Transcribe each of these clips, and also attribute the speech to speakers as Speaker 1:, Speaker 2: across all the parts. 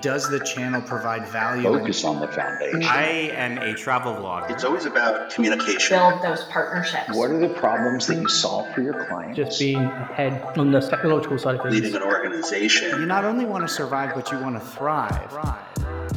Speaker 1: Does the channel provide value?
Speaker 2: Focus on the foundation.
Speaker 1: I am a travel vlogger.
Speaker 3: It's always about communication.
Speaker 4: Build those partnerships.
Speaker 2: What are the problems that you solve for your clients?
Speaker 5: Just being ahead on the technological side of things.
Speaker 3: Leading an organization.
Speaker 1: You not only want to survive, but you want to thrive.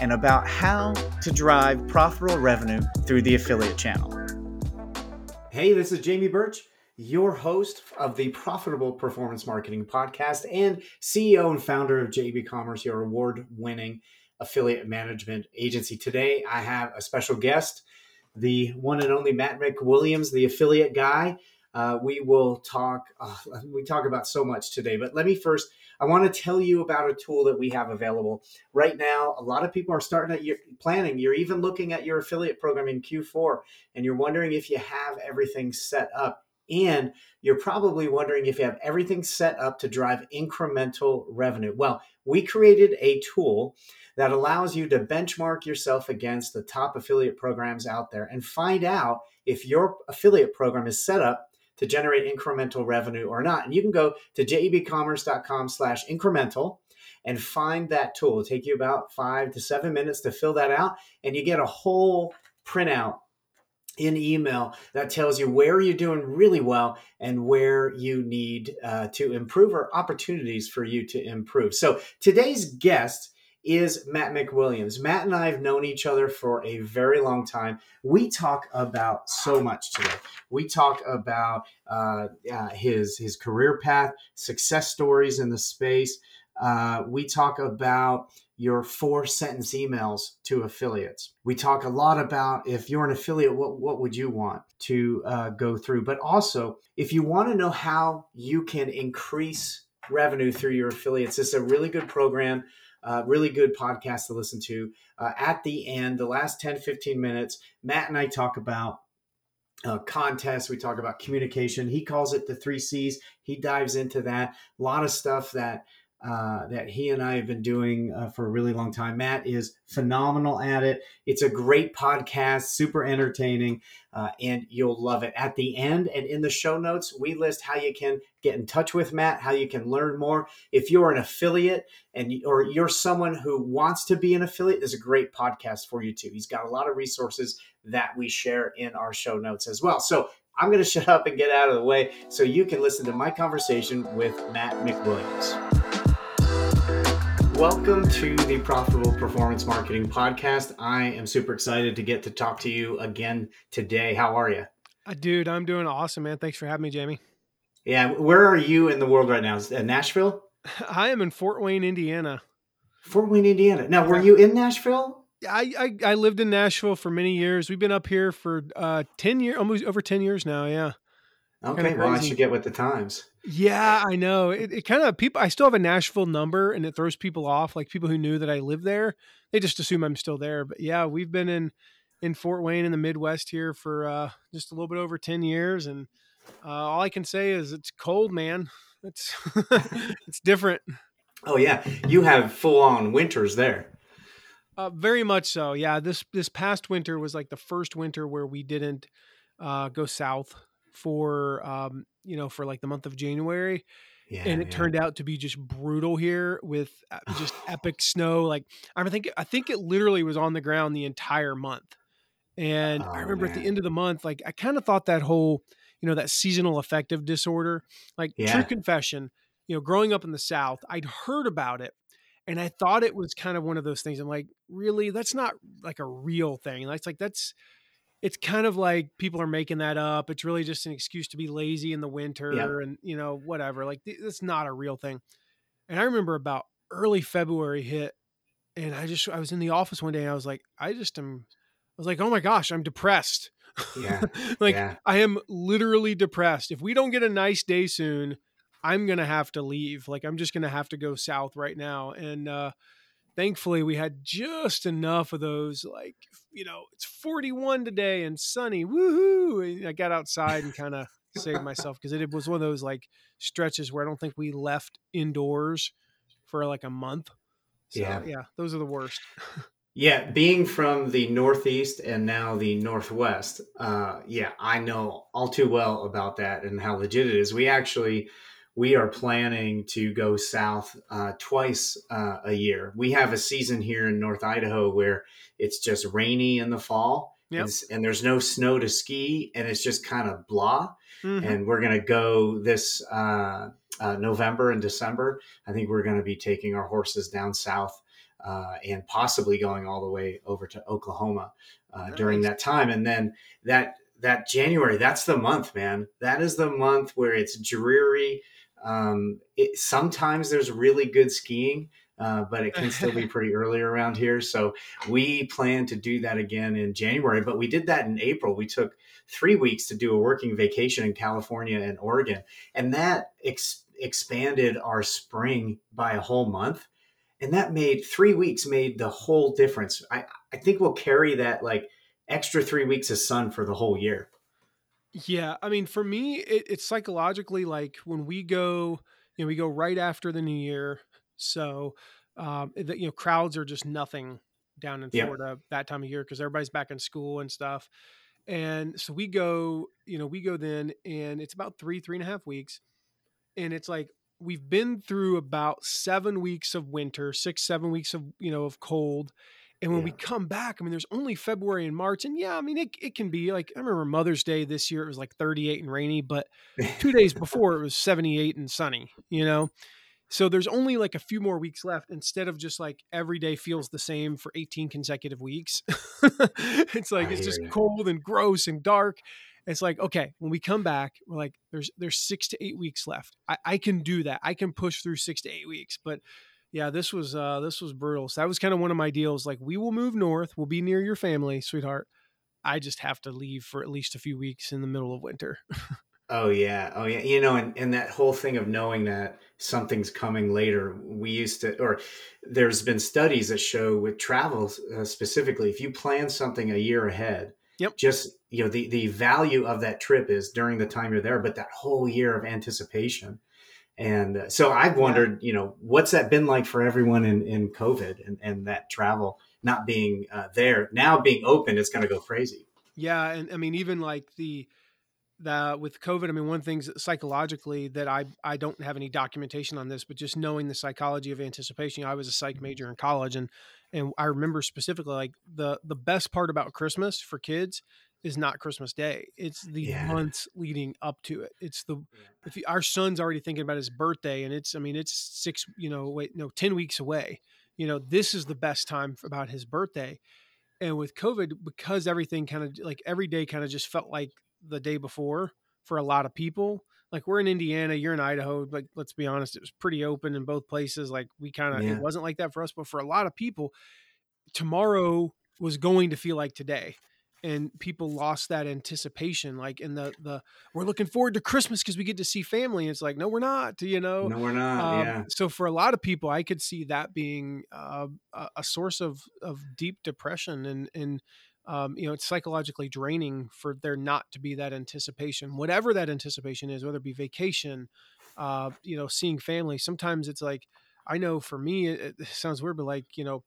Speaker 1: and about how to drive profitable revenue through the affiliate channel. Hey, this is Jamie Birch, your host of the Profitable Performance Marketing Podcast and CEO and founder of JB Commerce, your award winning affiliate management agency. Today, I have a special guest, the one and only Matt McWilliams, the affiliate guy. Uh, we will talk. Uh, we talk about so much today, but let me first I want to tell you about a tool that we have available right now. A lot of people are starting at your planning. You're even looking at your affiliate program in Q4 and you're wondering if you have everything set up. And you're probably wondering if you have everything set up to drive incremental revenue. Well, we created a tool that allows you to benchmark yourself against the top affiliate programs out there and find out if your affiliate program is set up to generate incremental revenue or not. And you can go to jbcommerce.com slash incremental and find that tool. It'll take you about five to seven minutes to fill that out. And you get a whole printout in email that tells you where you're doing really well and where you need uh, to improve or opportunities for you to improve. So today's guest is Matt McWilliams. Matt and I have known each other for a very long time. We talk about so much today. We talk about uh, uh, his his career path, success stories in the space. Uh, we talk about your four sentence emails to affiliates. We talk a lot about if you're an affiliate, what, what would you want to uh, go through? But also, if you want to know how you can increase revenue through your affiliates, is a really good program uh, really good podcast to listen to. Uh, at the end, the last 10, 15 minutes, Matt and I talk about uh, contests. We talk about communication. He calls it the three C's. He dives into that. A lot of stuff that uh, that he and I have been doing uh, for a really long time. Matt is phenomenal at it. It's a great podcast, super entertaining, uh, and you'll love it. At the end and in the show notes, we list how you can get in touch with Matt, how you can learn more. If you're an affiliate and or you're someone who wants to be an affiliate, there's a great podcast for you too. He's got a lot of resources that we share in our show notes as well. So I'm going to shut up and get out of the way so you can listen to my conversation with Matt McWilliams. Welcome to the Profitable Performance Marketing Podcast. I am super excited to get to talk to you again today. How are you?
Speaker 6: Uh, dude, I'm doing awesome, man. Thanks for having me, Jamie.
Speaker 1: Yeah, where are you in the world right now? Uh, Nashville?
Speaker 6: I am in Fort Wayne, Indiana.
Speaker 1: Fort Wayne, Indiana. Now, were you in Nashville?
Speaker 6: I, I, I lived in Nashville for many years. We've been up here for uh, ten years, almost over ten years now. Yeah.
Speaker 1: Okay, well, I should get with the times.
Speaker 6: Yeah, I know. It, it kind of people. I still have a Nashville number, and it throws people off. Like people who knew that I live there, they just assume I'm still there. But yeah, we've been in in Fort Wayne in the Midwest here for uh, just a little bit over ten years, and uh, all I can say is it's cold, man. It's it's different.
Speaker 1: Oh yeah, you have full on winters there.
Speaker 6: Uh, very much so. Yeah, this this past winter was like the first winter where we didn't uh, go south for um, you know for like the month of January. Yeah, and it yeah. turned out to be just brutal here with just epic snow. Like I think I think it literally was on the ground the entire month. And oh, I remember man. at the end of the month, like I kind of thought that whole, you know, that seasonal affective disorder, like yeah. true confession, you know, growing up in the South, I'd heard about it and I thought it was kind of one of those things. I'm like, really, that's not like a real thing. That's like that's it's kind of like people are making that up. It's really just an excuse to be lazy in the winter yeah. and, you know, whatever. Like, it's not a real thing. And I remember about early February hit, and I just, I was in the office one day and I was like, I just am, I was like, oh my gosh, I'm depressed. Yeah. like, yeah. I am literally depressed. If we don't get a nice day soon, I'm going to have to leave. Like, I'm just going to have to go south right now. And, uh, thankfully we had just enough of those like you know it's 41 today and sunny woohoo and i got outside and kind of saved myself because it was one of those like stretches where i don't think we left indoors for like a month. So, yeah. yeah those are the worst.
Speaker 1: Yeah being from the northeast and now the northwest uh yeah i know all too well about that and how legit it is. We actually we are planning to go south uh, twice uh, a year. We have a season here in North Idaho where it's just rainy in the fall yep. and there's no snow to ski and it's just kind of blah. Mm-hmm. And we're going to go this uh, uh, November and December. I think we're going to be taking our horses down south uh, and possibly going all the way over to Oklahoma uh, nice. during that time. And then that that January, that's the month, man. That is the month where it's dreary um, it, sometimes there's really good skiing, uh, but it can still be pretty early around here. So we plan to do that again in January, but we did that in April. We took three weeks to do a working vacation in California and Oregon, and that ex- expanded our spring by a whole month. And that made three weeks made the whole difference. I, I think we'll carry that like extra three weeks of sun for the whole year.
Speaker 6: Yeah, I mean, for me, it, it's psychologically like when we go, you know, we go right after the new year, so um, the, you know, crowds are just nothing down in Florida yep. that time of year because everybody's back in school and stuff, and so we go, you know, we go then, and it's about three, three and a half weeks, and it's like we've been through about seven weeks of winter, six, seven weeks of you know of cold, and when yeah. we come back, I mean, there's only February and March. And yeah, I mean, it, it can be like, I remember Mother's Day this year, it was like 38 and rainy, but two days before it was 78 and sunny, you know? So there's only like a few more weeks left instead of just like every day feels the same for 18 consecutive weeks. it's like, I it's just you. cold and gross and dark. It's like, okay, when we come back, we're like, there's, there's six to eight weeks left. I, I can do that. I can push through six to eight weeks, but yeah, this was uh this was brutal. So that was kind of one of my deals. Like, we will move north. We'll be near your family, sweetheart. I just have to leave for at least a few weeks in the middle of winter.
Speaker 1: oh yeah, oh yeah. You know, and and that whole thing of knowing that something's coming later. We used to, or there's been studies that show with travel uh, specifically, if you plan something a year ahead,
Speaker 6: Yep.
Speaker 1: Just you know the the value of that trip is during the time you're there, but that whole year of anticipation and uh, so I've wondered, you know, what's that been like for everyone in, in COVID and, and that travel not being uh, there now being open, it's going to go crazy.
Speaker 6: Yeah. And I mean, even like the, the with COVID, I mean, one thing's psychologically that I I don't have any documentation on this, but just knowing the psychology of anticipation. I was a psych major in college, and and I remember specifically like the the best part about Christmas for kids is not Christmas Day. It's the yeah. months leading up to it. It's the if you, our son's already thinking about his birthday, and it's I mean it's six you know wait no ten weeks away. You know this is the best time about his birthday, and with COVID because everything kind of like every day kind of just felt like the day before for a lot of people. Like we're in Indiana, you're in Idaho. Like let's be honest, it was pretty open in both places. Like we kind of yeah. it wasn't like that for us, but for a lot of people, tomorrow was going to feel like today and people lost that anticipation like in the the we're looking forward to christmas because we get to see family. And it's like no we're not you know?
Speaker 1: No we're not um, yeah.
Speaker 6: so for a lot of people i could see that being uh, a source of of deep depression and and um, you know it's psychologically draining for there not to be that anticipation whatever that anticipation is whether it be vacation uh, you know seeing family. Sometimes it's like i know for me it, it sounds weird but like you know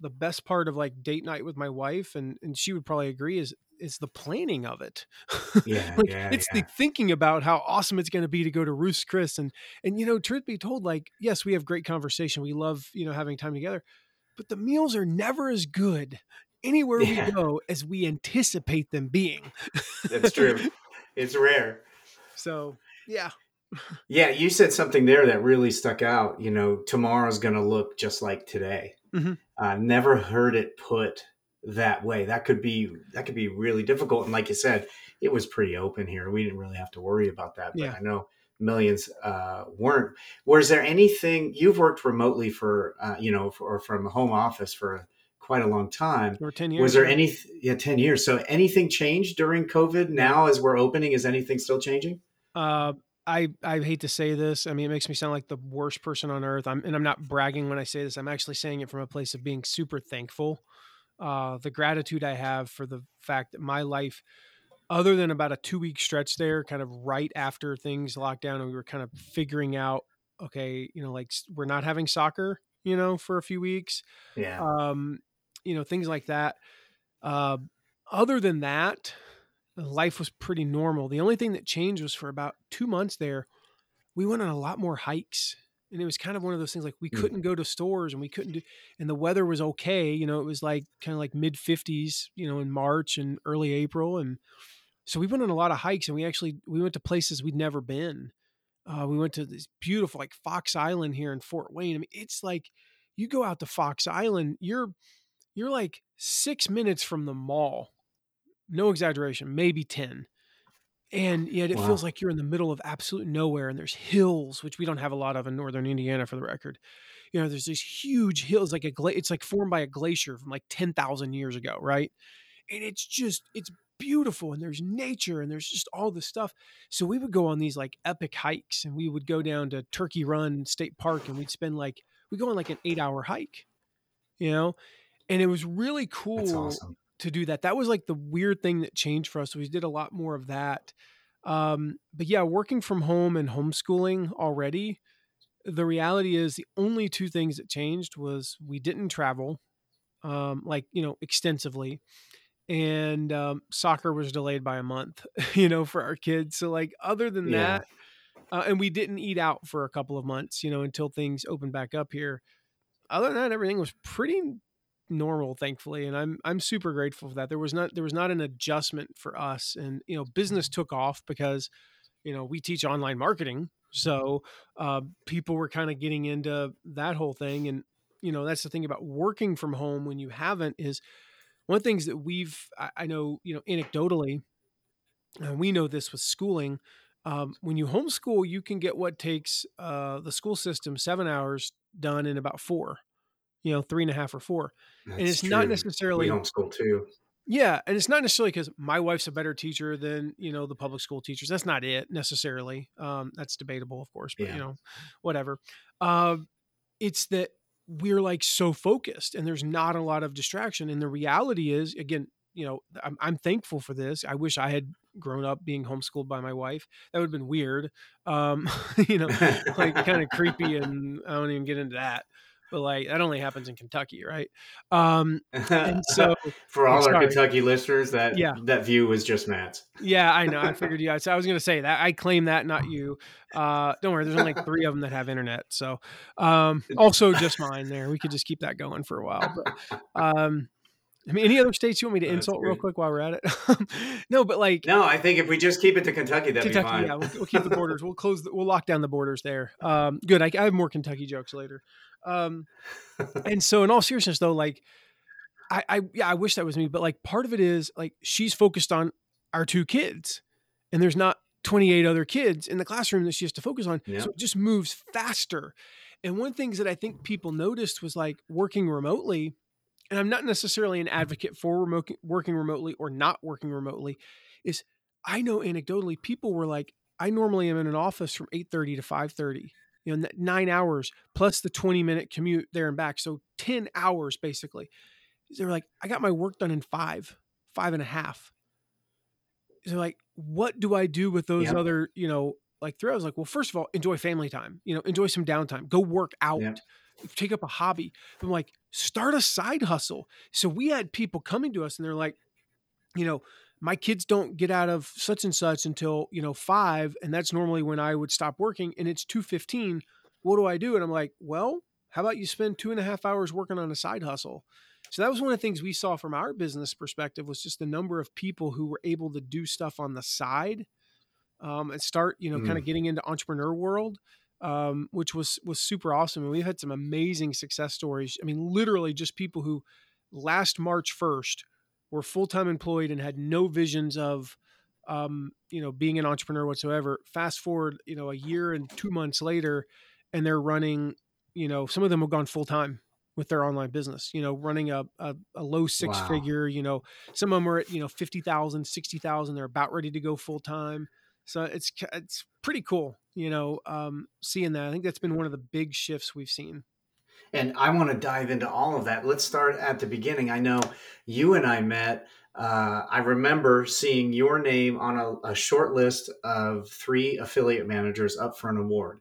Speaker 6: the best part of like date night with my wife and and she would probably agree is is the planning of it.
Speaker 1: Yeah,
Speaker 6: like,
Speaker 1: yeah
Speaker 6: it's
Speaker 1: yeah.
Speaker 6: the thinking about how awesome it's going to be to go to Ruth's Chris and and you know, truth be told, like yes, we have great conversation. We love you know having time together, but the meals are never as good anywhere yeah. we go as we anticipate them being.
Speaker 1: That's true. it's rare.
Speaker 6: So yeah.
Speaker 1: Yeah, you said something there that really stuck out. You know, tomorrow's going to look just like today. Mm-hmm. Uh, never heard it put that way. That could be that could be really difficult. And like you said, it was pretty open here. We didn't really have to worry about that. But yeah. I know millions uh, weren't. Was there anything you've worked remotely for? Uh, you know, for, or from a home office for quite a long time.
Speaker 6: Or ten years.
Speaker 1: Was there any? Yeah, ten years. So anything changed during COVID? Now, as we're opening, is anything still changing?
Speaker 6: Uh, I I hate to say this. I mean, it makes me sound like the worst person on earth. I'm and I'm not bragging when I say this. I'm actually saying it from a place of being super thankful. Uh, the gratitude I have for the fact that my life, other than about a two week stretch there, kind of right after things locked down and we were kind of figuring out, okay, you know, like we're not having soccer, you know, for a few weeks.
Speaker 4: Yeah.
Speaker 6: Um, you know, things like that. Uh, other than that, life was pretty normal. The only thing that changed was for about two months there, we went on a lot more hikes. And it was kind of one of those things like we
Speaker 4: Mm.
Speaker 6: couldn't go to stores and we couldn't do, and the weather was okay. You know, it was like kind of like mid 50s, you know, in March and early April. And so we went on a lot of hikes and we actually, we went to places we'd never been. Uh, we went to this beautiful like Fox Island here in Fort Wayne. I mean, it's like you go out to Fox Island, you're, you're like six minutes from the mall no exaggeration, maybe 10. And yet it
Speaker 4: Wow.
Speaker 6: feels like you're in the middle of absolute nowhere and there's hills, which we don't have a lot of in northern Indiana for the record. You know, there's these huge hills like a gla- it's like formed by a glacier from like 10,000 years ago, right? And it's just it's beautiful and there's nature and there's just all this stuff. So we would go on these like epic hikes and we would go down to Turkey Run State Park and we'd spend like we go on like an 8-hour hike. You know? And it was really cool
Speaker 4: awesome.
Speaker 6: To do that. That was like the weird thing that changed for us. We did a lot more of that. Um, but yeah, working from home and homeschooling already, the reality is the only two things that changed was we didn't travel, um, like, you know, extensively. And um, soccer was delayed by a month, you know, for our kids. So, like, other than
Speaker 4: Yeah.
Speaker 6: that, uh, and we didn't eat out for a couple of months, you know, until things opened back up here. Other than that, everything was pretty normal thankfully and i'm i'm super grateful for that. There was not there was not an adjustment for us and you know business took off because you know we teach online marketing so uh, people were kind of getting into that whole thing and you know that's the thing about working from home when you haven't is one of the things that we've i, I know you know anecdotally and we know this with schooling um, when you homeschool you can get what takes uh, the school system seven hours done in about four you know three and a half or four and
Speaker 4: That's
Speaker 6: it's not necessarily
Speaker 4: we homeschool too.
Speaker 6: yeah, and it's not necessarily because my wife's a better teacher than you know the public school teachers. That's not it necessarily. Um, that's debatable, of course, but
Speaker 4: Yeah.
Speaker 6: you know, whatever. Um, it's that we're like so focused, and there's not a lot of distraction. And the reality is, again, you know, I'm, I'm thankful for this. I wish I had grown up being homeschooled by my wife. That would have been weird. Um, you know, like kind of creepy, and I don't even get into that. But like that only happens in Kentucky, right? Um, and so
Speaker 4: for all
Speaker 6: I'm
Speaker 4: our
Speaker 6: sorry.
Speaker 4: Kentucky listeners, that
Speaker 6: Yeah.
Speaker 4: that view was just Matt's.
Speaker 6: Yeah, I know. I figured you. So I was going to say that. I claim that, not you. Uh, don't worry. There's only like three of them that have internet. So, um, also just mine. There, we could just keep that going for a while. But, um, I mean, any other states you want me to
Speaker 4: That's
Speaker 6: insult real quick while we're at it? no, but like
Speaker 4: No, I think if we just keep it to Kentucky, that'd be fine.
Speaker 6: yeah, we'll, we'll keep the borders. We'll close. The, we'll lock down the borders there. Um, good. I, I have more Kentucky jokes later. Um, and so, in all seriousness, though, like, I, I, yeah, I wish that was me, but like, part of it is like she's focused on our two kids, and there's not 28 other kids in the classroom that she has to focus on.
Speaker 4: Yeah.
Speaker 6: So it just moves faster. And one of the things that I think people noticed was like working remotely, and I'm not necessarily an advocate for remote working remotely or not working remotely, is I know anecdotally people were like, I normally am in an office from 8:30 to 5:30, you know, nine hours plus the 20 minute commute there and back. So 10 hours basically. They're like, I got my work done in five, five and a half. They're like, what do I do with those other, you know, like three? I was like, well, first of all, enjoy family time, you know, enjoy some downtime, go work out, take up a hobby. I'm like, start a side hustle. So we had people coming to us and they're like, you know, my kids don't get out of such and such until, you know, five. And that's normally when I would stop working and it's 2.15. What do I do? And I'm like, well, how about you spend two and a half hours working on a side hustle? So that was one of the things we saw from our business perspective was just the number of people who were able to do stuff on the side um, and start, you know, kind of getting into entrepreneur world, um, which was was super awesome. And we've had some amazing success stories. I mean, literally just people who last March first were full time employed and had no visions of, um, you know, being an entrepreneur whatsoever. Fast forward, you know, a year and two months later, and they're running. You know, some of them have gone full time with their online business, you know, running a, a, a low six
Speaker 4: Wow.
Speaker 6: figure, you know, some of them are at, you know, 50,000, 60,000. They're about ready to go full time. So it's it's pretty cool, you know, um, seeing that. I think that's been one of the big shifts we've seen.
Speaker 1: And I want to dive into all of that. Let's start at the beginning. I know you and I met. Uh, I remember seeing your name on a, a, short list of three affiliate managers up for an award.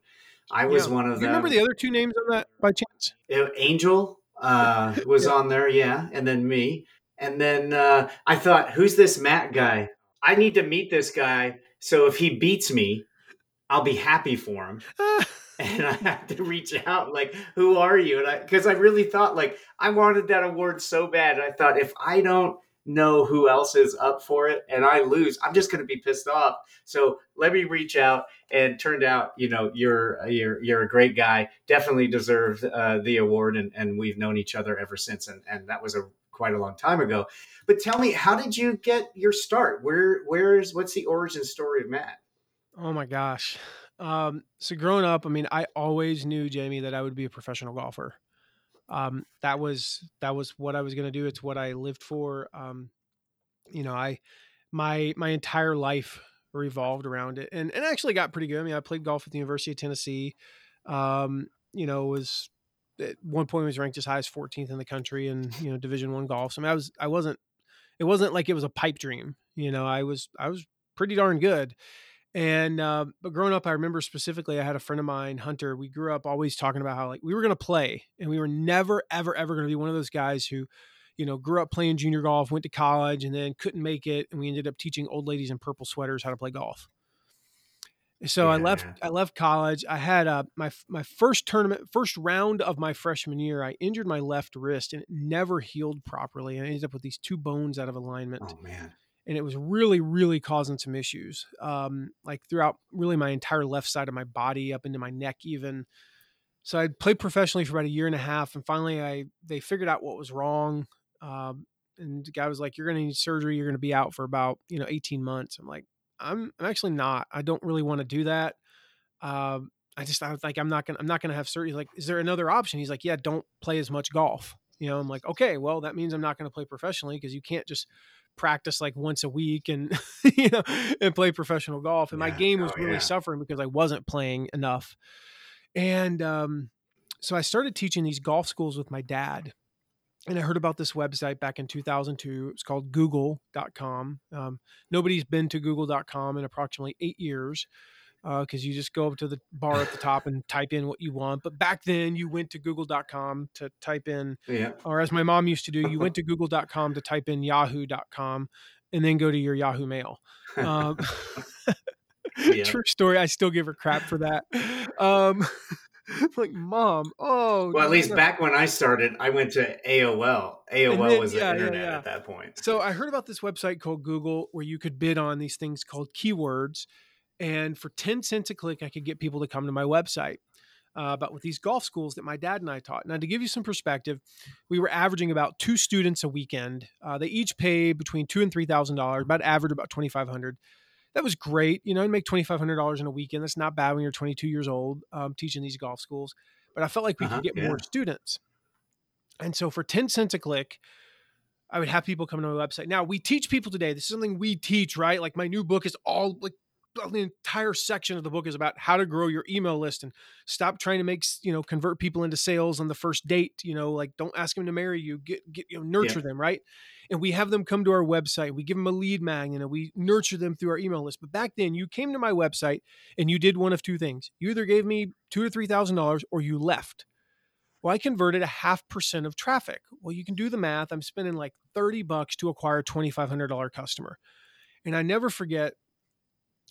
Speaker 1: I was
Speaker 6: yeah.
Speaker 1: one of
Speaker 6: you
Speaker 1: them.
Speaker 6: Remember the other two names on that by chance?
Speaker 1: Angel uh, was yeah. on there, yeah, and then me. And then uh, I thought, who's this Matt guy? I need to meet this guy. So if he beats me, I'll be happy for him. and I had to reach out, like, who are you? And I, because I really thought, like, I wanted that award so bad. I thought, if I don't know who else is up for it and I lose, I'm just going to be pissed off. So let me reach out. And turned out, you know, you're you're you're a great guy. Definitely deserved uh, the award, and and we've known each other ever since. And and that was a quite a long time ago. But tell me, how did you get your start? Where where's what's the origin story of Matt?
Speaker 6: Oh my gosh. Um, so growing up, I mean, I always knew Jamie that I would be a professional golfer. Um, that was that was what I was going to do. It's what I lived for. Um, you know, I my my entire life revolved around it, and and actually got pretty good. I mean, I played golf at the University of Tennessee. Um, you know, was at one point was ranked as high as 14th in the country in you know Division One golf. So I mean, I was I wasn't it wasn't like it was a pipe dream. You know, I was I was pretty darn good. And uh, but growing up, I remember specifically, I had a friend of mine, Hunter. We grew up always talking about how like we were going to play, and we were never, ever, ever going to be one of those guys who, you know, grew up playing junior golf, went to college, and then couldn't make it, and we ended up teaching old ladies in purple sweaters how to play golf. So yeah. I left. I left college. I had uh, my my first tournament, first round of my freshman year. I injured my left wrist, and it never healed properly. And I ended up with these two bones out of alignment.
Speaker 1: Oh man!
Speaker 6: and it was really really causing some issues um, like throughout really my entire left side of my body up into my neck even so i played professionally for about a year and a half and finally i they figured out what was wrong um, and the guy was like you're going to need surgery you're going to be out for about you know 18 months i'm like i'm, I'm actually not i don't really want to do that um, i just i was like i'm not gonna i'm not gonna have surgery like is there another option he's like yeah don't play as much golf you know i'm like okay well that means i'm not going to play professionally because you can't just practice like once a week and you know and play professional golf and yeah. my game was oh, really yeah. suffering because i wasn't playing enough and um, so i started teaching these golf schools with my dad and i heard about this website back in 2002 it's called google.com um, nobody's been to google.com in approximately eight years because uh, you just go up to the bar at the top and type in what you want. But back then, you went to google.com to type in,
Speaker 1: yeah.
Speaker 6: or as my mom used to do, you went to google.com to type in yahoo.com and then go to your Yahoo Mail. Um, yeah. True story. I still give her crap for that. Um, like, mom, oh.
Speaker 1: Well, at least back when I started, I went to AOL. AOL then, was the yeah, internet yeah, yeah. at that point.
Speaker 6: So I heard about this website called Google where you could bid on these things called keywords and for 10 cents a click, I could get people to come to my website. Uh, but with these golf schools that my dad and I taught. Now, to give you some perspective, we were averaging about two students a weekend. Uh, they each pay between two and three thousand dollars, about average about twenty five hundred. That was great, you know. You make twenty five hundred dollars in a weekend. That's not bad when you're twenty two years old um, teaching these golf schools. But I felt like we uh-huh, could get yeah. more students, and so for ten cents a click, I would have people come to my website. Now we teach people today. This is something we teach, right? Like my new book is all like the entire section of the book is about how to grow your email list and stop trying to make you know convert people into sales on the first date you know like don't ask them to marry you get get you know nurture yeah. them right? And we have them come to our website we give them a lead magnet and we nurture them through our email list. But back then you came to my website and you did one of two things. You either gave me two or three thousand dollars or you left. Well i converted a half percent of traffic. Well you can do the math. I'm spending like 30 bucks to acquire a $2500 customer. And i never forget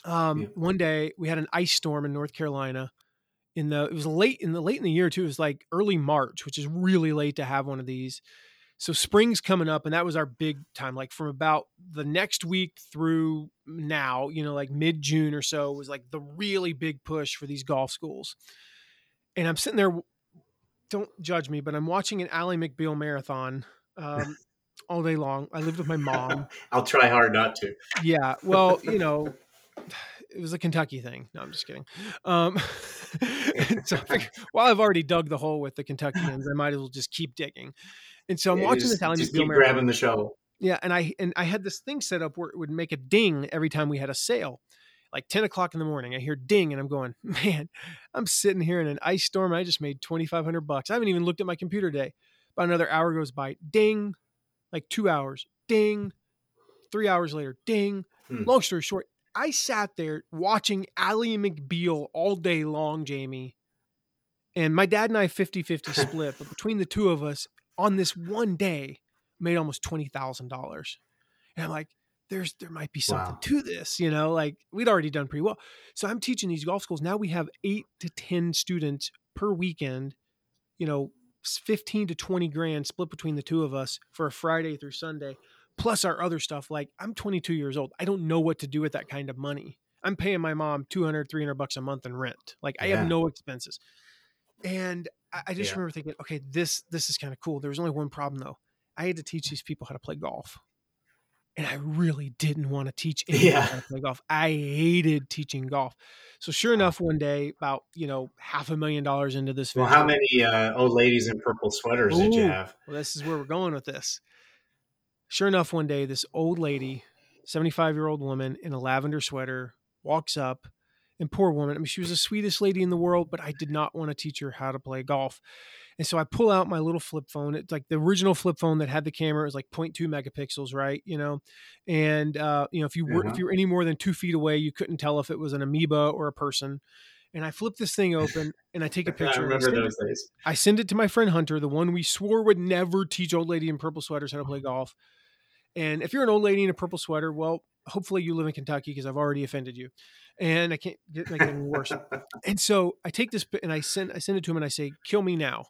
Speaker 6: um, yeah. One day we had an ice storm in North Carolina. In the it was late in the late in the year too. It was like early March, which is really late to have one of these. So spring's coming up, and that was our big time. Like from about the next week through now, you know, like mid June or so was like the really big push for these golf schools. And I'm sitting there. Don't judge me, but I'm watching an Ally McBeal marathon. Um, all day long. I lived with my mom.
Speaker 1: I'll try hard not to.
Speaker 6: Yeah. Well, you know, it was a Kentucky thing. No, I'm just kidding. Um, so figured, while I've already dug the hole with the Kentuckians, I might as well just keep digging. And so I'm watching just,
Speaker 1: this
Speaker 6: Ally
Speaker 1: just keep grabbing the shovel.
Speaker 6: Yeah, and I and I had this thing set up where it would make a ding every time we had a sale. like 10 o'clock in the morning. I hear ding and I'm going, man, I'm sitting here in an ice storm. I just made 2,500 bucks. I haven't even looked at my computer today. About another hour goes by, ding, like two hours, ding, three hours later, ding.
Speaker 4: Hmm.
Speaker 6: Long story short, I sat there watching Ally McBeal all day long, Jamie. And my dad and I 50 50 split, but between the two of us on this one day, made almost $20,000. And I'm like, there's there might be something
Speaker 4: Wow.
Speaker 6: to this, you know, like we'd already done pretty well. So I'm teaching these golf schools. Now we have eight to 10 students per weekend, you know, 15 to 20 grand split between the two of us for a Friday through Sunday, plus our other stuff. Like I'm 22 years old. I don't know what to do with that kind of money. I'm paying my mom 200, 300 bucks a month in rent. Like I
Speaker 4: Yeah.
Speaker 6: have no expenses. And I, I just
Speaker 4: Yeah.
Speaker 6: remember thinking, okay, this this is kind of cool. There was only one problem though. I had to teach these people how to play golf. And I really didn't want to teach anyone
Speaker 4: Yeah.
Speaker 6: how to play golf. I hated teaching golf. So sure enough, one day, about you know half a million dollars into this
Speaker 4: Well, how many uh, old ladies in purple sweaters did you have?
Speaker 6: well, this is where we're going with this. Sure enough, one day, this old lady, 75 year old woman in a lavender sweater, walks up. And poor woman, I mean, she was the sweetest lady in the world, but I did not want to teach her how to play golf. And so I pull out my little flip phone. It's like the original flip phone that had the camera. It was like 0.2 megapixels, right? You know, and uh, you know if you were
Speaker 4: Uh-huh.
Speaker 6: if you were any more than two feet away, you couldn't tell if it was an amoeba or a person. And I flip this thing open and I take a picture. I
Speaker 4: remember
Speaker 6: it
Speaker 4: those days.
Speaker 6: I send it to my friend Hunter, the one we swore would never teach old lady in purple sweaters how to play golf. And if you're an old lady in a purple sweater, well, hopefully you live in Kentucky because I've already offended you, and I can't get make it any worse. and so I take this and I send I send it to him and I say, "Kill me now."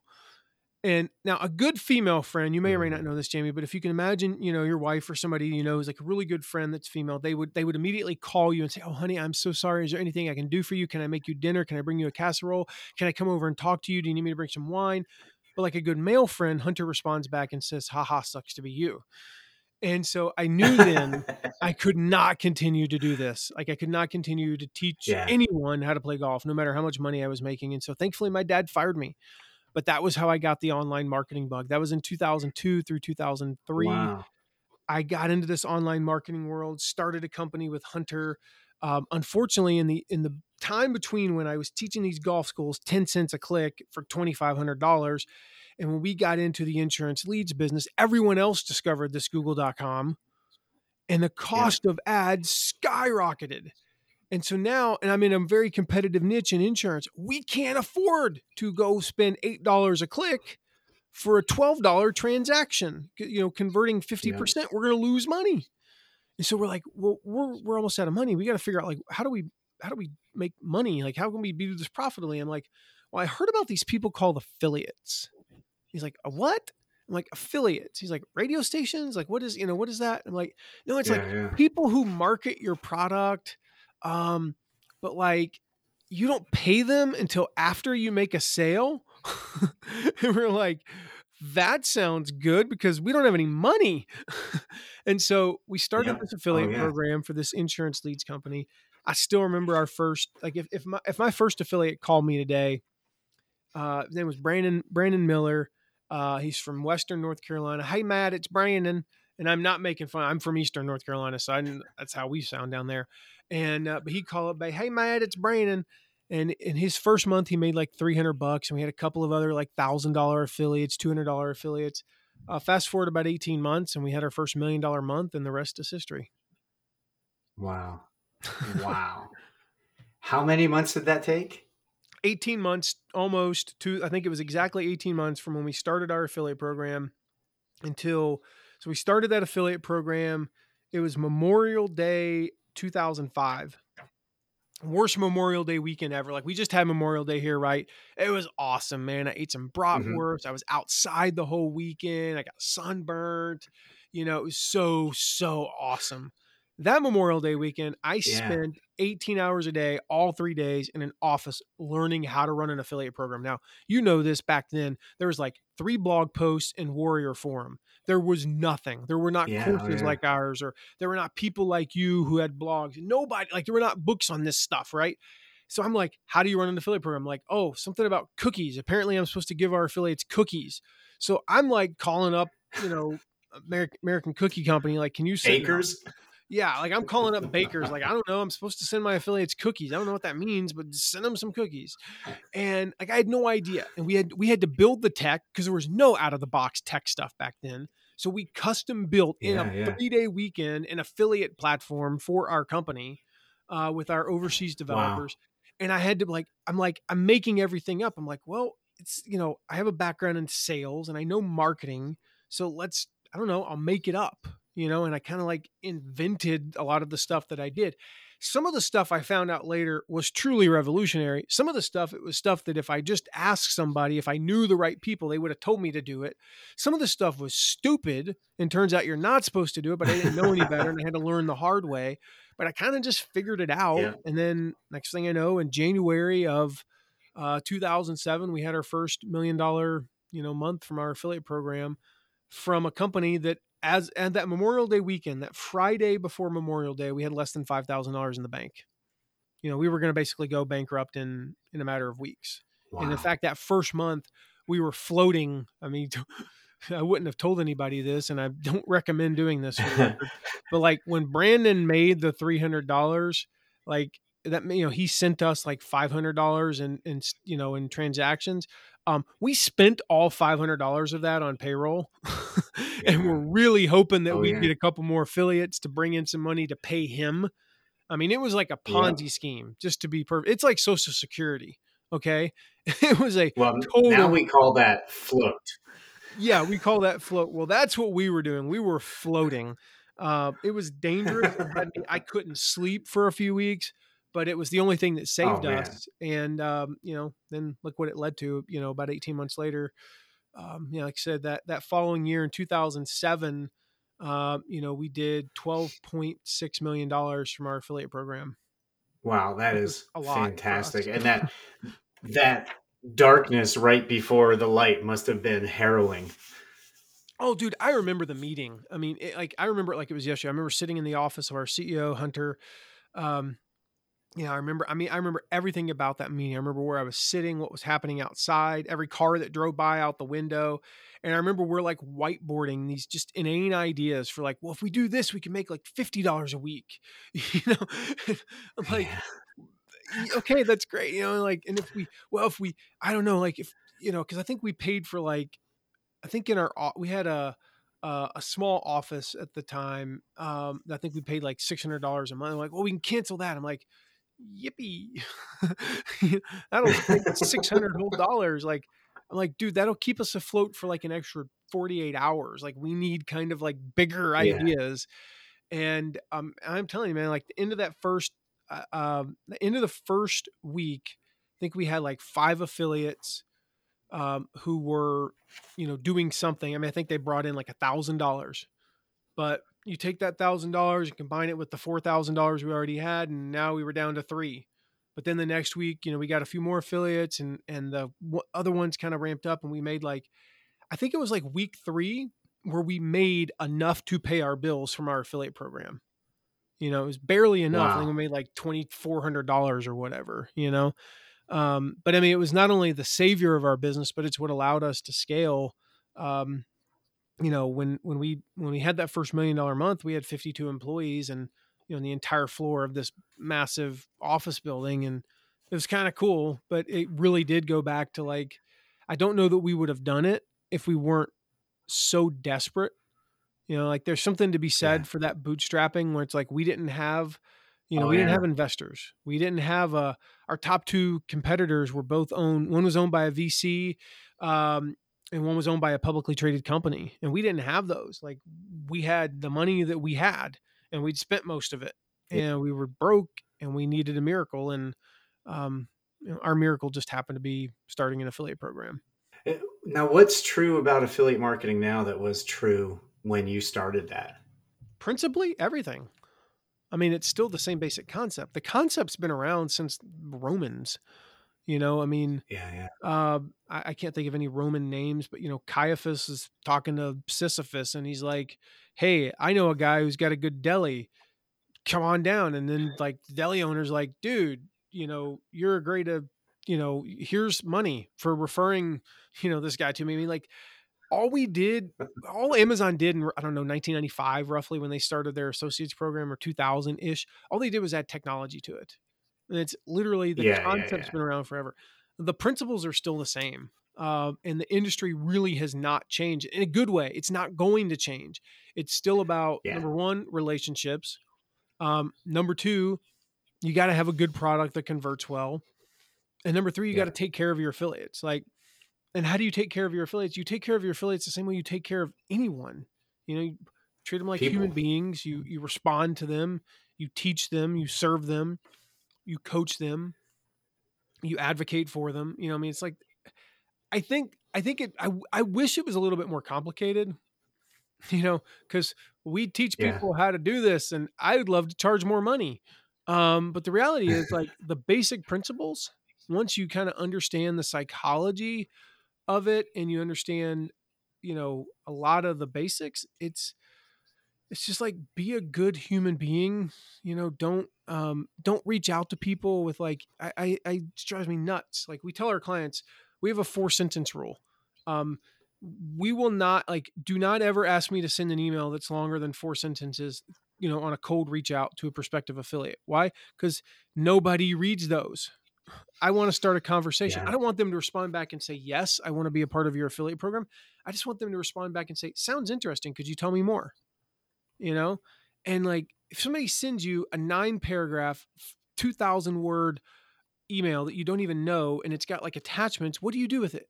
Speaker 6: And now a good female friend, you may or may not mm. know this, Jamie, but if you can imagine, you know, your wife or somebody you know is like a really good friend that's female, they would they would immediately call you and say, "Oh, honey, I'm so sorry. Is there anything I can do for you? Can I make you dinner? Can I bring you a casserole? Can I come over and talk to you? Do you need me to bring some wine?" But like a good male friend, Hunter responds back and says, "Haha, sucks to be you." And so I knew then I could not continue to do this. Like I could not continue to teach
Speaker 4: Yeah.
Speaker 6: anyone how to play golf, no matter how much money I was making. And so thankfully my dad fired me. But that was how I got the online marketing bug. That was in 2002 through 2003.
Speaker 4: Wow.
Speaker 6: I got into this online marketing world, started a company with Hunter. Um, unfortunately, in the in the time between when I was teaching these golf schools, ten cents a click for twenty five hundred dollars, and when we got into the insurance leads business, everyone else discovered this Google.com, and the cost of ads skyrocketed. And so now, and I'm in a very competitive niche in insurance, we can't afford to go spend eight dollars a click for a twelve dollar transaction. You know, converting fifty percent, we're going to lose money. And so we're like, well, we're we're almost out of money. We got to figure out like how do we how do we make money? Like how can we do this profitably? I'm like, well, I heard about these people called affiliates. He's like, a what? I'm like affiliates. He's like radio stations. Like what is you know what is that? I'm like, no, it's
Speaker 4: yeah,
Speaker 6: like
Speaker 4: yeah.
Speaker 6: people who market your product um but like you don't pay them until after you make a sale and we're like that sounds good because we don't have any money and so we started
Speaker 4: Yeah.
Speaker 6: this affiliate
Speaker 4: Oh, yeah.
Speaker 6: program for this insurance leads company i still remember our first like if, if my if my first affiliate called me today uh his name was brandon brandon miller uh he's from western north carolina hey matt it's brandon and I'm not making fun. I'm from Eastern North Carolina, so I that's how we sound down there. And uh, but he called up, hey Matt, it's Brandon. And in his first month, he made like 300 bucks, and we had a couple of other like thousand dollar affiliates, two hundred dollar affiliates. Uh, fast forward about 18 months, and we had our first million dollar month, and the rest is history.
Speaker 4: Wow. Wow. How many months did that take?
Speaker 6: 18 months almost to i think it was exactly 18 months from when we started our affiliate program until so we started that affiliate program. It was memorial day 2005 worst memorial day weekend ever. Like we just had memorial day here right? It was awesome man. I ate some mm-hmm. bratwurst. I was outside the whole weekend. I got sunburned you know it was so so awesome that memorial day weekend i
Speaker 4: Yeah.
Speaker 6: spent 18 hours a day, all three days in an office learning how to run an affiliate program. Now, you know this back then, there was like three blog posts in Warrior Forum. There was nothing. There were not
Speaker 4: Yeah, oh,
Speaker 6: courses
Speaker 4: yeah.
Speaker 6: like ours, or there were not people like you who had blogs. Nobody, like, there were not books on this stuff, right? So I'm like, how do you run an affiliate program? I'm like, oh, something about cookies. Apparently, I'm supposed to give our affiliates cookies. So I'm like calling up, you know, American, American Cookie Company, like, can you send
Speaker 4: Acres?
Speaker 6: Yeah, like I'm calling up bakers. Like I don't know, I'm supposed to send my affiliates cookies. I don't know what that means, but send them some cookies. And like I had no idea. And we had we had to build the tech because there was no out of the box tech stuff back then. So we custom built in
Speaker 1: Yeah,
Speaker 6: a
Speaker 1: yeah.
Speaker 6: three day weekend an affiliate platform for our company uh, with our overseas developers. And I had to like, I'm like, I'm making everything up. I'm like, well, it's you know, I have a background in sales and I know marketing, so let's, I don't know, I'll make it up, you know. And I kind of like invented a lot of the stuff that I did. Some of the stuff I found out later was truly revolutionary. Some of the stuff, it was stuff that if I just asked somebody, if I knew the right people, they would have told me to do it. Some of the stuff was stupid and turns out you're not supposed to do it, but I didn't know any better and I had to learn the hard way. But I kind of just figured it out.
Speaker 1: Yeah.
Speaker 6: And then next thing I know, in January of uh, 2007, we had our first million dollar, you know, month from our affiliate program from a company that as and that Memorial Day weekend, that Friday before Memorial Day, we had less than five thousand dollars in the bank. You know, we were going to basically go bankrupt in in a matter of weeks. And in fact, that first month we were floating. I mean, I wouldn't have told anybody this, and I don't recommend doing this. For the record. but like when Brandon made the three hundred dollars, like that, you know, he sent us like five hundred dollars in, in you know in transactions. Um, we spent all five hundred dollars of that on payroll, and
Speaker 1: Yeah.
Speaker 6: we're really hoping that
Speaker 1: Oh,
Speaker 6: we
Speaker 1: yeah.
Speaker 6: get a couple more affiliates to bring in some money to pay him. I mean, it was like a
Speaker 1: Yeah.
Speaker 6: Ponzi scheme, just to be perfect. It's like Social Security. Okay, it was a
Speaker 1: Well,
Speaker 6: total.
Speaker 1: now we call that float.
Speaker 6: yeah, we call that float. Well, that's what we were doing. We were floating. Uh, it was dangerous. It had me- I couldn't sleep for a few weeks, but it was the only thing that saved
Speaker 1: Oh,
Speaker 6: us. And um, you know, then look what it led to. You know, about eighteen months later, um, you know, like I said, that that following year in two thousand seven, uh, you know, we did twelve point six million dollars from our affiliate program.
Speaker 1: Wow, that is
Speaker 6: was a lot
Speaker 1: fantastic. And that that darkness right before the light must have been harrowing.
Speaker 6: Oh, dude, I remember the meeting. I mean, it, like I remember it like it was yesterday. I remember sitting in the office of our CEO Hunter. Um, yeah, I remember. I mean, I remember everything about that meeting. I remember where I was sitting, what was happening outside, every car that drove by out the window, and I remember we're like whiteboarding these just inane ideas for like, well, if we do this, we can make like fifty dollars a week. You know, I'm like, okay, that's great. You know, like, and if we, well, if we, I don't know, like if you know, because I think we paid for like, I think in our we had a uh, a small office at the time. Um, I think we paid like six hundred dollars a month. I'm like, well, we can cancel that. I'm like, yippee, that'll take six hundred whole dollars. Like, I'm like, dude, that'll keep us afloat for like an extra forty eight hours. Like, we need kind of like bigger
Speaker 1: Yeah.
Speaker 6: ideas. And um, I'm telling you, man, like the end of that first, uh, um, the end of the first week, I think we had like five affiliates um, who were, you know, doing something. I mean, I think they brought in like a thousand dollars, but you take that thousand dollars, and combine it with the four thousand dollars we already had, and now we were down to three. But then the next week, you know, we got a few more affiliates, and and the w- other ones kind of ramped up, and we made like, I think it was like week three where we made enough to pay our bills from our affiliate program. You know, it was barely enough. Wow. I think we made like twenty four hundred dollars or whatever. You know, um, but I mean, it was not only the savior of our business, but it's what allowed us to scale. Um, you know, when when we when we had that first million dollar month, we had fifty two employees, and you know, the entire floor of this massive office building, and it was kind of cool. But it really did go back to like, I don't know that we would have done it if we weren't so desperate. You know, like there's something to be said
Speaker 1: Yeah.
Speaker 6: for that bootstrapping where it's like we didn't have, you know,
Speaker 1: Oh,
Speaker 6: we didn't have investors. We didn't have uh our top two competitors were both owned. One was owned by a VC, um, and one was owned by a publicly traded company. And we didn't have those. Like we had the money that we had, and we'd spent most of it,
Speaker 1: Yeah.
Speaker 6: and we were broke, and we needed a miracle. And um, you know, our miracle just happened to be starting an affiliate program.
Speaker 1: Uh, Now, what's true about affiliate marketing now that was true when you started that?
Speaker 6: principally everything. I mean, it's still the same basic concept. The concept's been around since Romans. You know, I mean,
Speaker 1: Yeah, yeah.
Speaker 6: uh, I, I can't think of any Roman names, but you know, Caiaphas is talking to Sisyphus, and he's like, "Hey, I know a guy who's got a good deli. Come on down." And then like the deli owner's like, "Dude, you know, you're a great, uh, you know, here's money for referring, you know, this guy to me." I mean, like, all we did, all Amazon did in I don't know 1995 roughly when they started their associates program or 2000 ish. All they did was add technology to it, and it's literally the
Speaker 1: Yeah, yeah,
Speaker 6: concept's
Speaker 1: yeah.
Speaker 6: been around forever. The principles are still the same, um, and the industry really has not changed in a good way. It's not going to change. It's still about
Speaker 1: Yeah.
Speaker 6: number one relationships. Um, number two, you got to have a good product that converts well. And number three, you
Speaker 1: Yeah.
Speaker 6: got to take care of your affiliates. Like, and how do you take care of your affiliates? You take care of your affiliates the same way you take care of anyone. You know, you treat them like human beings. You you respond to them. You teach them. You serve them. You coach them. You advocate for them. You know, I mean, it's like, I think I think it. I I wish it was a little bit more complicated. You know, because we teach
Speaker 1: Yeah.
Speaker 6: people how to do this, and I would love to charge more money. Um, but the reality is, like the basic principles. Once you kind of understand the psychology of it, and you understand, you know, a lot of the basics, it's it's just like be a good human being. You know, don't um don't reach out to people with like I I, I it drives me nuts. Like we tell our clients, we have a four sentence rule. Um, we will not like do not ever ask me to send an email that's longer than four sentences you know on a cold reach out to a prospective affiliate why because nobody reads those i want to start a conversation
Speaker 1: Yeah.
Speaker 6: i don't want them to respond back and say yes i want to be a part of your affiliate program i just want them to respond back and say sounds interesting could you tell me more you know and like if somebody sends you a nine paragraph 2000 word email that you don't even know and it's got like attachments what do you do with it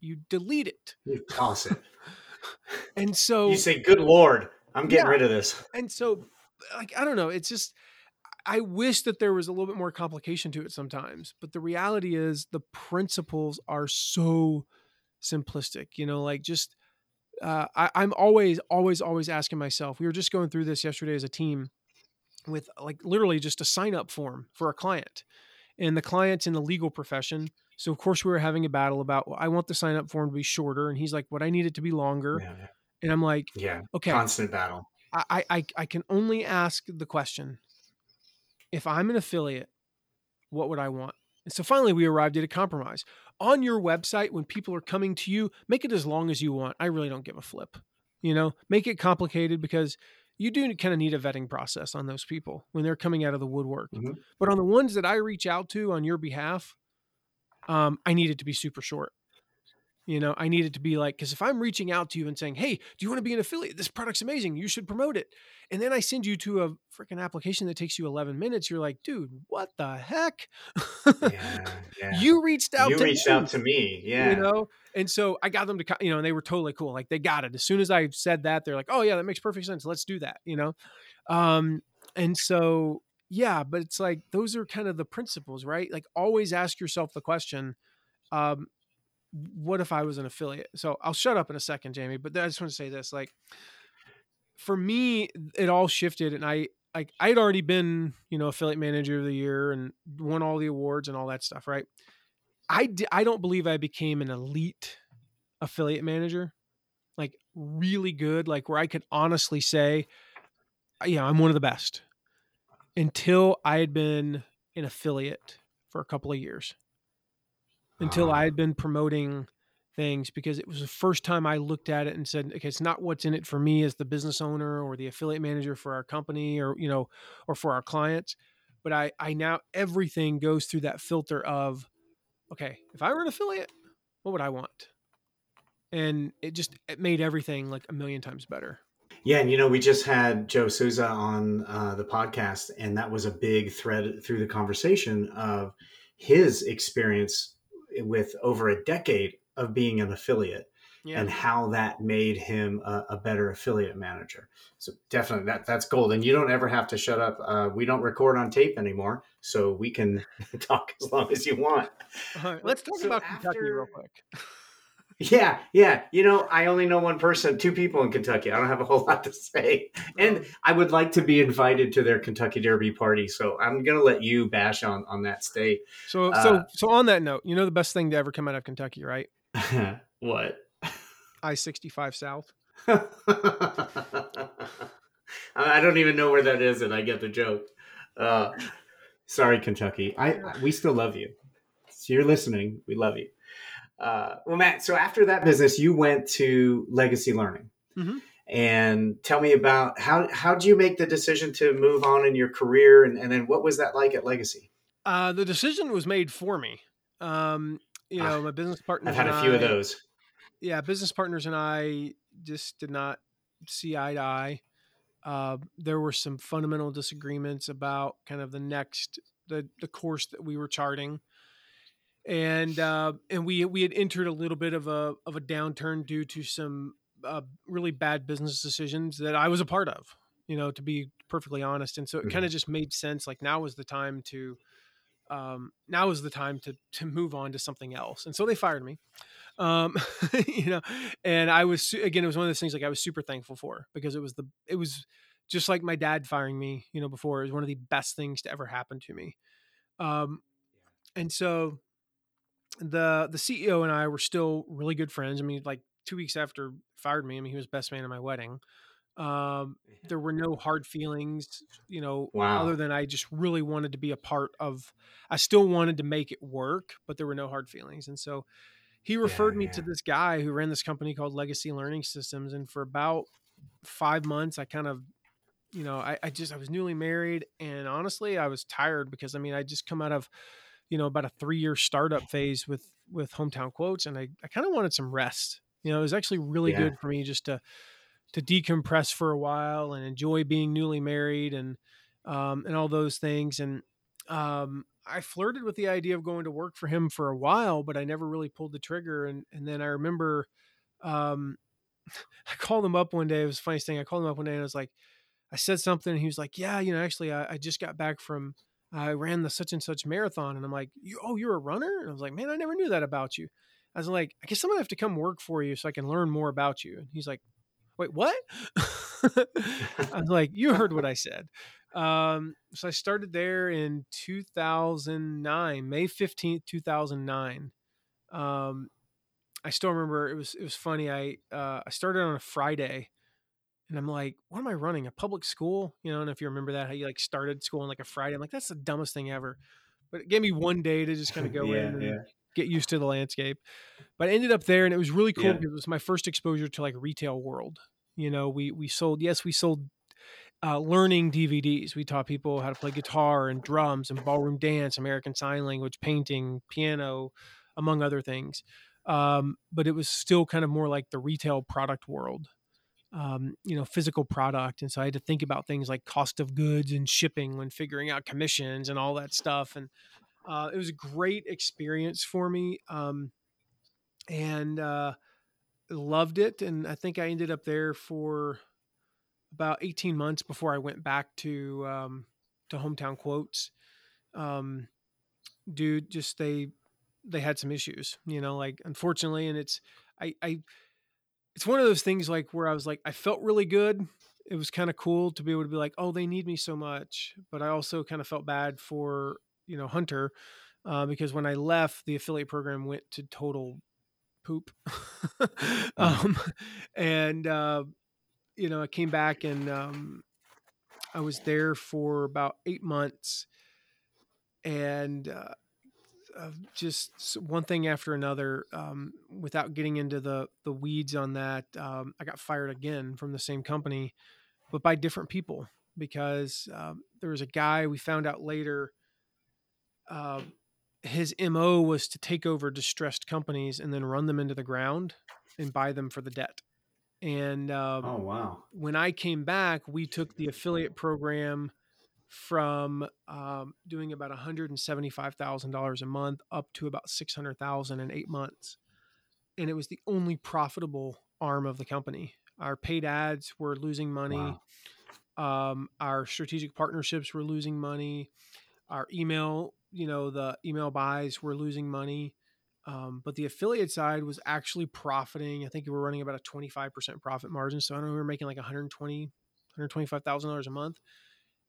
Speaker 6: you delete it
Speaker 1: You toss it.
Speaker 6: and so
Speaker 1: You say, "Good Lord, I'm getting
Speaker 6: Yeah.
Speaker 1: rid of this."
Speaker 6: and so like i don't know it's just i wish that there was a little bit more complication to it sometimes but the reality is the principles are so simplistic you know like just uh, I, i'm always always always asking myself we were just going through this yesterday as a team with like literally just a sign up form for a client and the client's in the legal profession so of course we were having a battle about well, i want the sign up form to be shorter and he's like what i need it to be longer
Speaker 1: Yeah,
Speaker 6: and i'm like
Speaker 1: yeah.
Speaker 6: okay
Speaker 1: Constant battle.
Speaker 6: I, I I can only ask the question: If I'm an affiliate, what would I want? And so finally, we arrived at a compromise. On your website, when people are coming to you, make it as long as you want. I really don't give a flip. You know, make it complicated because you do kind of need a vetting process on those people when they're coming out of the woodwork.
Speaker 1: Mhm.
Speaker 6: But on the ones that I reach out to on your behalf, um, I need it to be super short. You know, I need it to be like, because if I'm reaching out to you and saying, hey, do you want to be an affiliate? This product's amazing. You should promote it. And then I send you to a freaking application that takes you 11 minutes. You're like, dude, what the heck?
Speaker 1: Yeah, yeah.
Speaker 6: You reached out
Speaker 1: you
Speaker 6: to
Speaker 1: reached
Speaker 6: me,
Speaker 1: out to me. Yeah.
Speaker 6: You know? And so I got them to, you know, and they were totally cool. Like they got it. As soon as I said that, they're like, oh, yeah, that makes perfect sense. Let's do that, you know? Um, and so, yeah, but it's like, those are kind of the principles, right? Like always ask yourself the question, um, what if I was an affiliate? So I'll shut up in a second, Jamie, but I just want to say this. Like for me, it all shifted and I, like I'd already been, you know, affiliate manager of the year and won all the awards and all that stuff, right? I I don't believe I became an elite affiliate manager, like really good, like where I could honestly say, uh, yeah, I'm one of the best. Until I had been an affiliate for a couple of years, until
Speaker 1: Ah.
Speaker 6: I had been promoting things because it was the first time I looked at it and said, okay, it's not what's in it for me as the business owner or the affiliate manager for our company or, you know, or for our clients. But I, I now everything goes through that filter of, okay, if I were an affiliate, what would I want? And it just, it made everything like a million times better.
Speaker 1: Yeah, and you know, we just had Joe Souza on uh, the podcast, and that was a big thread through the conversation of his experience with over a decade of being an affiliate
Speaker 6: Yeah.
Speaker 1: and how that made him a, a better affiliate manager. So definitely, that that's gold. And you don't ever have to shut up. Uh, we don't record on tape anymore, so we can talk as long as you want.
Speaker 6: All right, let's talk
Speaker 1: So
Speaker 6: about Kentucky real
Speaker 1: after-
Speaker 6: quick.
Speaker 1: Yeah, yeah. You know, I only know one person, two people in Kentucky. I don't have a whole lot to say. And I would like to be invited to their Kentucky Derby party. So I'm going to let you bash on, on that state.
Speaker 6: So,
Speaker 1: Uh,
Speaker 6: so, so on that note, you know the best thing to ever come out of Kentucky, right?
Speaker 1: what?
Speaker 6: I sixty five South.
Speaker 1: I don't even know where that is, and I get the joke. Uh, sorry, Kentucky. I, I we still love you. So you're listening. We love you. Uh, well, Matt. So after that business, you went to Legacy Learning,
Speaker 6: Mhm.
Speaker 1: and tell me about how how did you make the decision to move on in your career, and, and then what was that like at Legacy?
Speaker 6: Uh, the decision was made for me. Um, you know,
Speaker 1: Ah,
Speaker 6: my business partner.
Speaker 1: I've had a few of those.
Speaker 6: yeah, business partners and I just did not see eye to eye. Uh, there were some fundamental disagreements about kind of the next the the course that we were charting, and uh, and we we had entered a little bit of a of a downturn due to some uh, really bad business decisions that I was a part of. You know, to be perfectly honest, and so it kind of just made sense. Like now was the time to um, now is the time to to move on to something else. And so they fired me. Um, you know, and I was again, it was one of those things like I was super thankful for because it was the it was just like my dad firing me, you know, before it was one of the best things to ever happen to me. Um, and so the the CEO and I were still really good friends. I mean, like two weeks after fired me, I mean, he was best man at my wedding. Um, there were no hard feelings, you know,
Speaker 1: Wow.
Speaker 6: other than I just really wanted to be a part of. I still wanted to make it work, but there were no hard feelings, and so he referred me to this guy who ran this company called Legacy Learning Systems, and for about five months, I kind of you know, I, I just I was newly married and honestly I was tired because I mean I just come out of, you know, about a three year startup phase with with hometown quotes and I, I kind of wanted some rest. You know, it was actually really
Speaker 1: Yeah.
Speaker 6: good for me just to to decompress for a while and enjoy being newly married and um and all those things. And um I flirted with the idea of going to work for him for a while, but I never really pulled the trigger. And and then I remember um I called him up one day. It was the funniest thing. I called him up one day and I was like, I said something and he was like, Yeah, you know, actually, I, I just got back from, I ran the such and such marathon. And I'm like, you, Oh, you're a runner? And I was like, Man, I never knew that about you. I was like, I guess I'm to have to come work for you so I can learn more about you. And he's like, Wait, what? I was like, You heard what I said. Um, so I started there in 2009, May 15th, 2009. Um, I still remember it was it was funny. I uh, I started on a Friday, and I'm like, what am I running? A public school? You know, and if you remember that, how you like started school on like a Friday. I'm like, that's the dumbest thing ever. But it gave me one day to just kind of go
Speaker 1: Yeah,
Speaker 6: in and
Speaker 1: yeah.
Speaker 6: get used to the landscape. But I ended up there, and it was really cool
Speaker 1: Yeah.
Speaker 6: because it was my first exposure to like retail world. You know, we we sold yes, we sold uh, learning DVDs. We taught people how to play guitar and drums and ballroom dance, American Sign Language, painting, piano, among other things. Um, but it was still kind of more like the retail product world, um, you know, physical product. And so I had to think about things like cost of goods and shipping when figuring out commissions and all that stuff. And uh, it was a great experience for me. Um, and uh, loved it. And I think I ended up there for about 18 months before I went back to um, to hometown quotes. Um, dude, just they they had some issues, you know, like unfortunately, and it's I I it's one of those things like where I was like I felt really good. It was kind of cool to be able to be like, oh, they need me so much, but I also kind of felt bad for you know Hunter uh, because when I left, the affiliate program went to total poop. um, and uh, you know, I came back and um, I was there for about eight months, and uh, uh, just one thing after another. Um, without getting into the the weeds on that, um, I got fired again from the same company, but by different people because um, there was a guy we found out later. Uh, his mo was to take over distressed companies and then run them into the ground and buy them for the debt. And um,
Speaker 1: Oh wow.
Speaker 6: when I came back, we took the affiliate program from um, doing about $175,000 a month up to about 600,000 in eight months. And it was the only profitable arm of the company. Our paid ads were losing money.
Speaker 1: Wow.
Speaker 6: Um, our strategic partnerships were losing money. Our email, you know, the email buys were losing money. Um, but the affiliate side was actually profiting. I think we were running about a 25% profit margin. So I don't know, we were making like 120, $125,000 a month.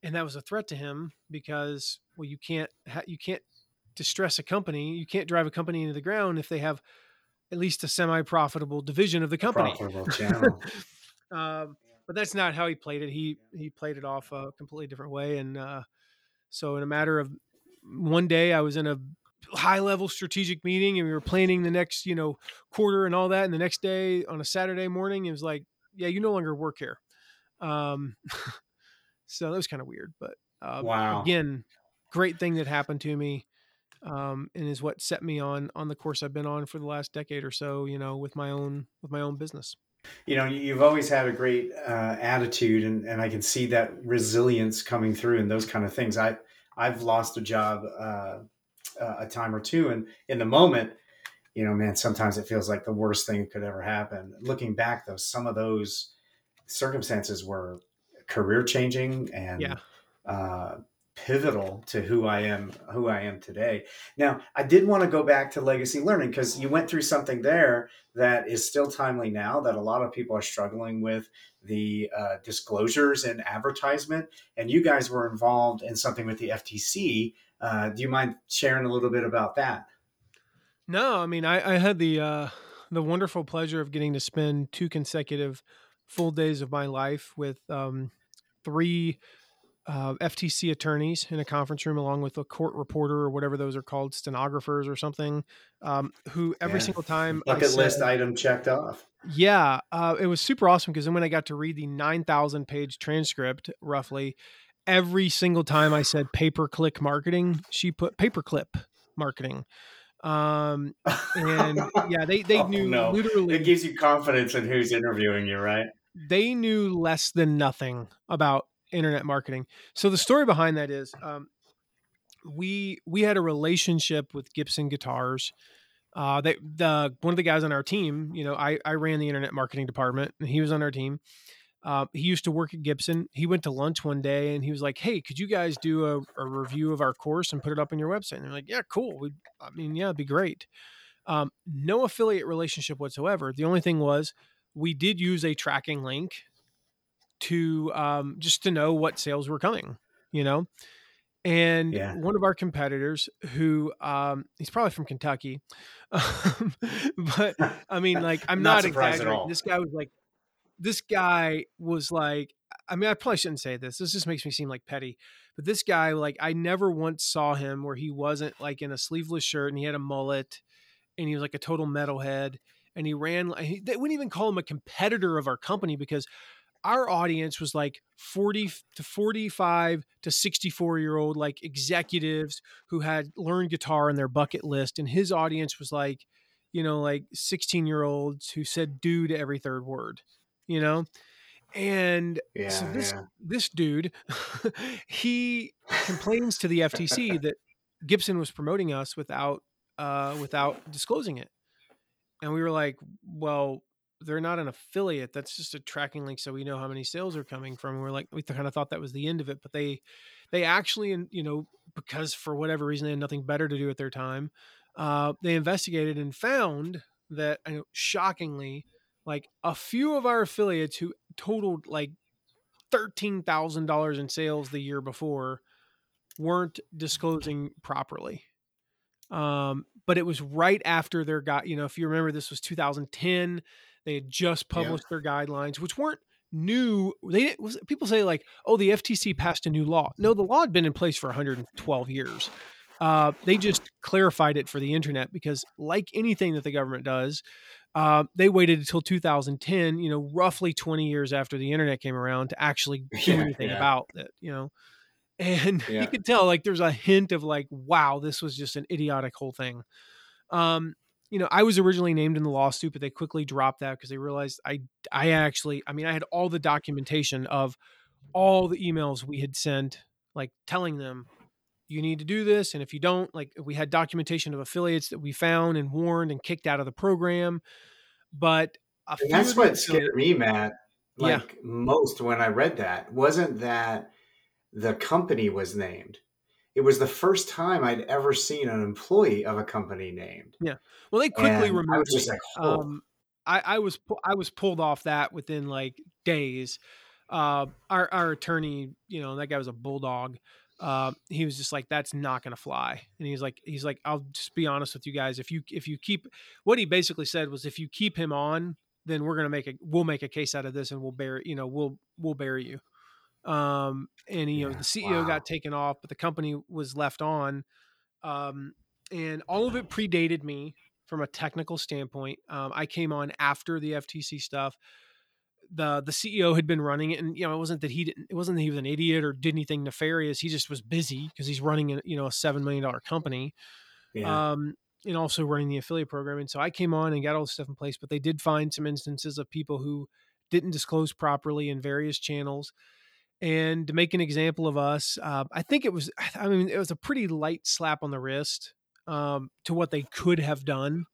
Speaker 6: And that was a threat to him because, well, you can't, ha- you can't distress a company. You can't drive a company into the ground if they have at least a semi-profitable division of the company.
Speaker 1: Profitable channel.
Speaker 6: um, but that's not how he played it. He he played it off a completely different way. And uh, so, in a matter of one day, I was in a high level strategic meeting and we were planning the next you know quarter and all that and the next day on a saturday morning it was like yeah you no longer work here um so that was kind of weird but uh,
Speaker 1: wow.
Speaker 6: again great thing that happened to me um and is what set me on on the course i've been on for the last decade or so you know with my own with my own business.
Speaker 1: You know you've always had a great uh, attitude and, and i can see that resilience coming through and those kind of things. I i've lost a job uh, a time or two and in the moment you know man sometimes it feels like the worst thing could ever happen. Looking back though some of those circumstances were career changing and
Speaker 6: yeah.
Speaker 1: uh, pivotal to who I am, who I am today. Now, I did want to go back to legacy learning because you went through something there that is still timely now that a lot of people are struggling with the uh, disclosures and advertisement. And you guys were involved in something with the FTC. Uh, do you mind sharing a little bit about that?
Speaker 6: No, I mean, I, I had the uh, the wonderful pleasure of getting to spend two consecutive full days of my life with um, three uh, FTC attorneys in a conference room, along with a court reporter or whatever those are called, stenographers or something, um, who every
Speaker 1: Yeah.
Speaker 6: single time
Speaker 1: Bucket
Speaker 6: said-
Speaker 1: list item checked off.
Speaker 6: yeah, uh, it was super awesome because then when I got to read the 9,000 page transcript, roughly, every single time I said pay per click marketing, she put paperclip marketing. Um, and yeah, they, they
Speaker 1: Oh,
Speaker 6: knew
Speaker 1: no.
Speaker 6: literally,
Speaker 1: It gives you confidence in who's interviewing you, right?
Speaker 6: They knew less than nothing about internet marketing. So the story behind that is, um, we we had a relationship with Gibson Guitars. Uh, they, the one of the guys on our team, you know, I I ran the internet marketing department, and he was on our team. Uh, he used to work at Gibson. He went to lunch one day, and he was like, "Hey, could you guys do a, a review of our course and put it up on your website?" And they're like, "Yeah, cool. We, I mean, yeah, it'd be great." Um, no affiliate relationship whatsoever. The only thing was we did use a tracking link to um, just to know what sales were coming, you know. And
Speaker 1: Yeah.
Speaker 6: one of our competitors, who um, he's probably from Kentucky, um, but I mean, like, I'm
Speaker 1: Not
Speaker 6: not, exaggerating. This guy was like, this guy was like, I mean, I probably shouldn't say this. This just makes me seem like petty. But this guy, like, I never once saw him where he wasn't like in a sleeveless shirt and he had a mullet and he was like a total metalhead. And he ran, he, they wouldn't even call him a competitor of our company because our audience was like 40 to 45 to 64 year old like executives who had learned guitar on their bucket list. And his audience was like, you know, like 16 year olds who said dude every third word, you know? And
Speaker 1: Yeah,
Speaker 6: so this
Speaker 1: yeah.
Speaker 6: this dude, he complains to the FTC that Gibson was promoting us without uh, without disclosing it, and we were like, "Well, they're not an affiliate. That's just a tracking link, so we know how many sales are coming from." And we're like, we kind of thought that was the end of it, but they they actually, and you know, because for whatever reason they had nothing better to do at their time, uh, they investigated and found that, I know, shockingly, like a few of our affiliates who totaled like thirteen thousand dollars in sales the year before weren't disclosing properly. Um, but it was right after their got you know if you remember this was 2010 they had just
Speaker 1: Yeah.
Speaker 6: published their guidelines which weren't new they was people say like oh the FTC passed a new law no the law had been in place for 112 years uh, they just clarified it for the internet because like anything that the government does uh, they waited until 2010 you know roughly 20 years after the internet came around to actually do
Speaker 1: Yeah,
Speaker 6: anything
Speaker 1: yeah.
Speaker 6: about it you know and
Speaker 1: Yeah.
Speaker 6: you could tell like there's a hint of like wow this was just an idiotic whole thing um you know i was originally named in the lawsuit but they quickly dropped that because they realized i i actually i mean i had all the documentation of all the emails we had sent like telling them you need to do this and if you don't like we had documentation of affiliates that we found and warned and kicked out of the program but
Speaker 1: that's what scared me, Matt.
Speaker 6: Yeah.
Speaker 1: Like most when I read that wasn't that the company was named. It was the first time I'd ever seen an employee of a company named. Yeah.
Speaker 6: Well they quickly
Speaker 1: And I was just like, oh.
Speaker 6: um I, I was I was pulled off that within like days. Uh, our our attorney, you know, that guy was a bulldog. Uh, he was just like, "That's not going to fly." And he's like, "He's like, I'll just be honest with you guys. If you if you keep what he basically said was, if you keep him on, then we're going to make a we'll make a case out of this, and we'll bury you know we'll we'll bury you." Um, and you know the CEO
Speaker 1: wow.
Speaker 6: got taken off, but the company was left on. Um, and all of it predated me from a technical standpoint. Um, I came on after the FTC stuff. The the CEO had been running it, and you know it wasn't that he didn't. It wasn't that he was an idiot or did anything nefarious. He just was busy because he's running a you know a seven million dollar company.
Speaker 1: Yeah.
Speaker 6: Um, and also running the affiliate program. And so I came on and got all the stuff in place, but they did find some instances of people who didn't disclose properly in various channels. And to make an example of us, uh, I think it was, I mean, it was a pretty light slap on the wrist um, to what they could have done,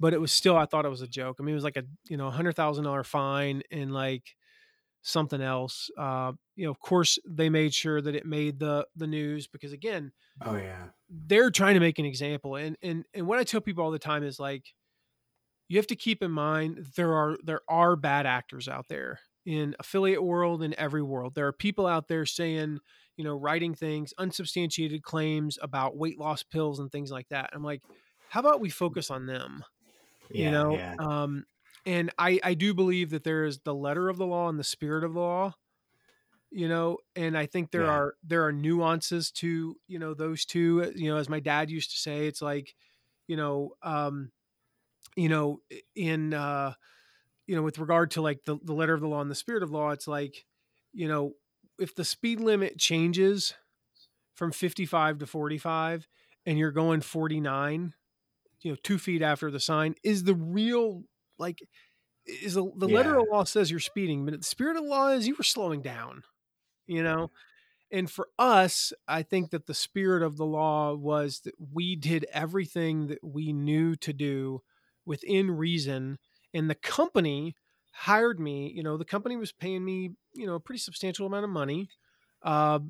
Speaker 6: but it was still, I thought it was a joke. I mean, it was like a, you know, hundred thousand dollar fine and like something else. Uh, you know, of course, they made sure that it made the the news because again,
Speaker 1: oh yeah,
Speaker 6: they're trying to make an example. And and and what I tell people all the time is like, you have to keep in mind there are there are bad actors out there in affiliate world in every world. There are people out there saying, you know, writing things, unsubstantiated claims about weight loss pills and things like that. I'm like, how about we focus on them?
Speaker 1: yeah,
Speaker 6: you know,
Speaker 1: yeah.
Speaker 6: um, and I I do believe that there is the letter of the law and the spirit of the law. You know, and I think there
Speaker 1: Yeah.
Speaker 6: are there are nuances to you know those two. You know, as my dad used to say, it's like, you know, um, you know, in uh, you know, with regard to like the, the letter of the law and the spirit of law, it's like, you know, if the speed limit changes from 55 to 45 and you're going 49, you know, two feet after the sign, is the real like is the, the letter of the law says you're speeding, but the spirit of the law is you were slowing down, you know? And for us, I think that the spirit of the law was that we did everything that we knew to do within reason. And the company hired me, you know, the company was paying me, you know, a pretty substantial amount of money, uh,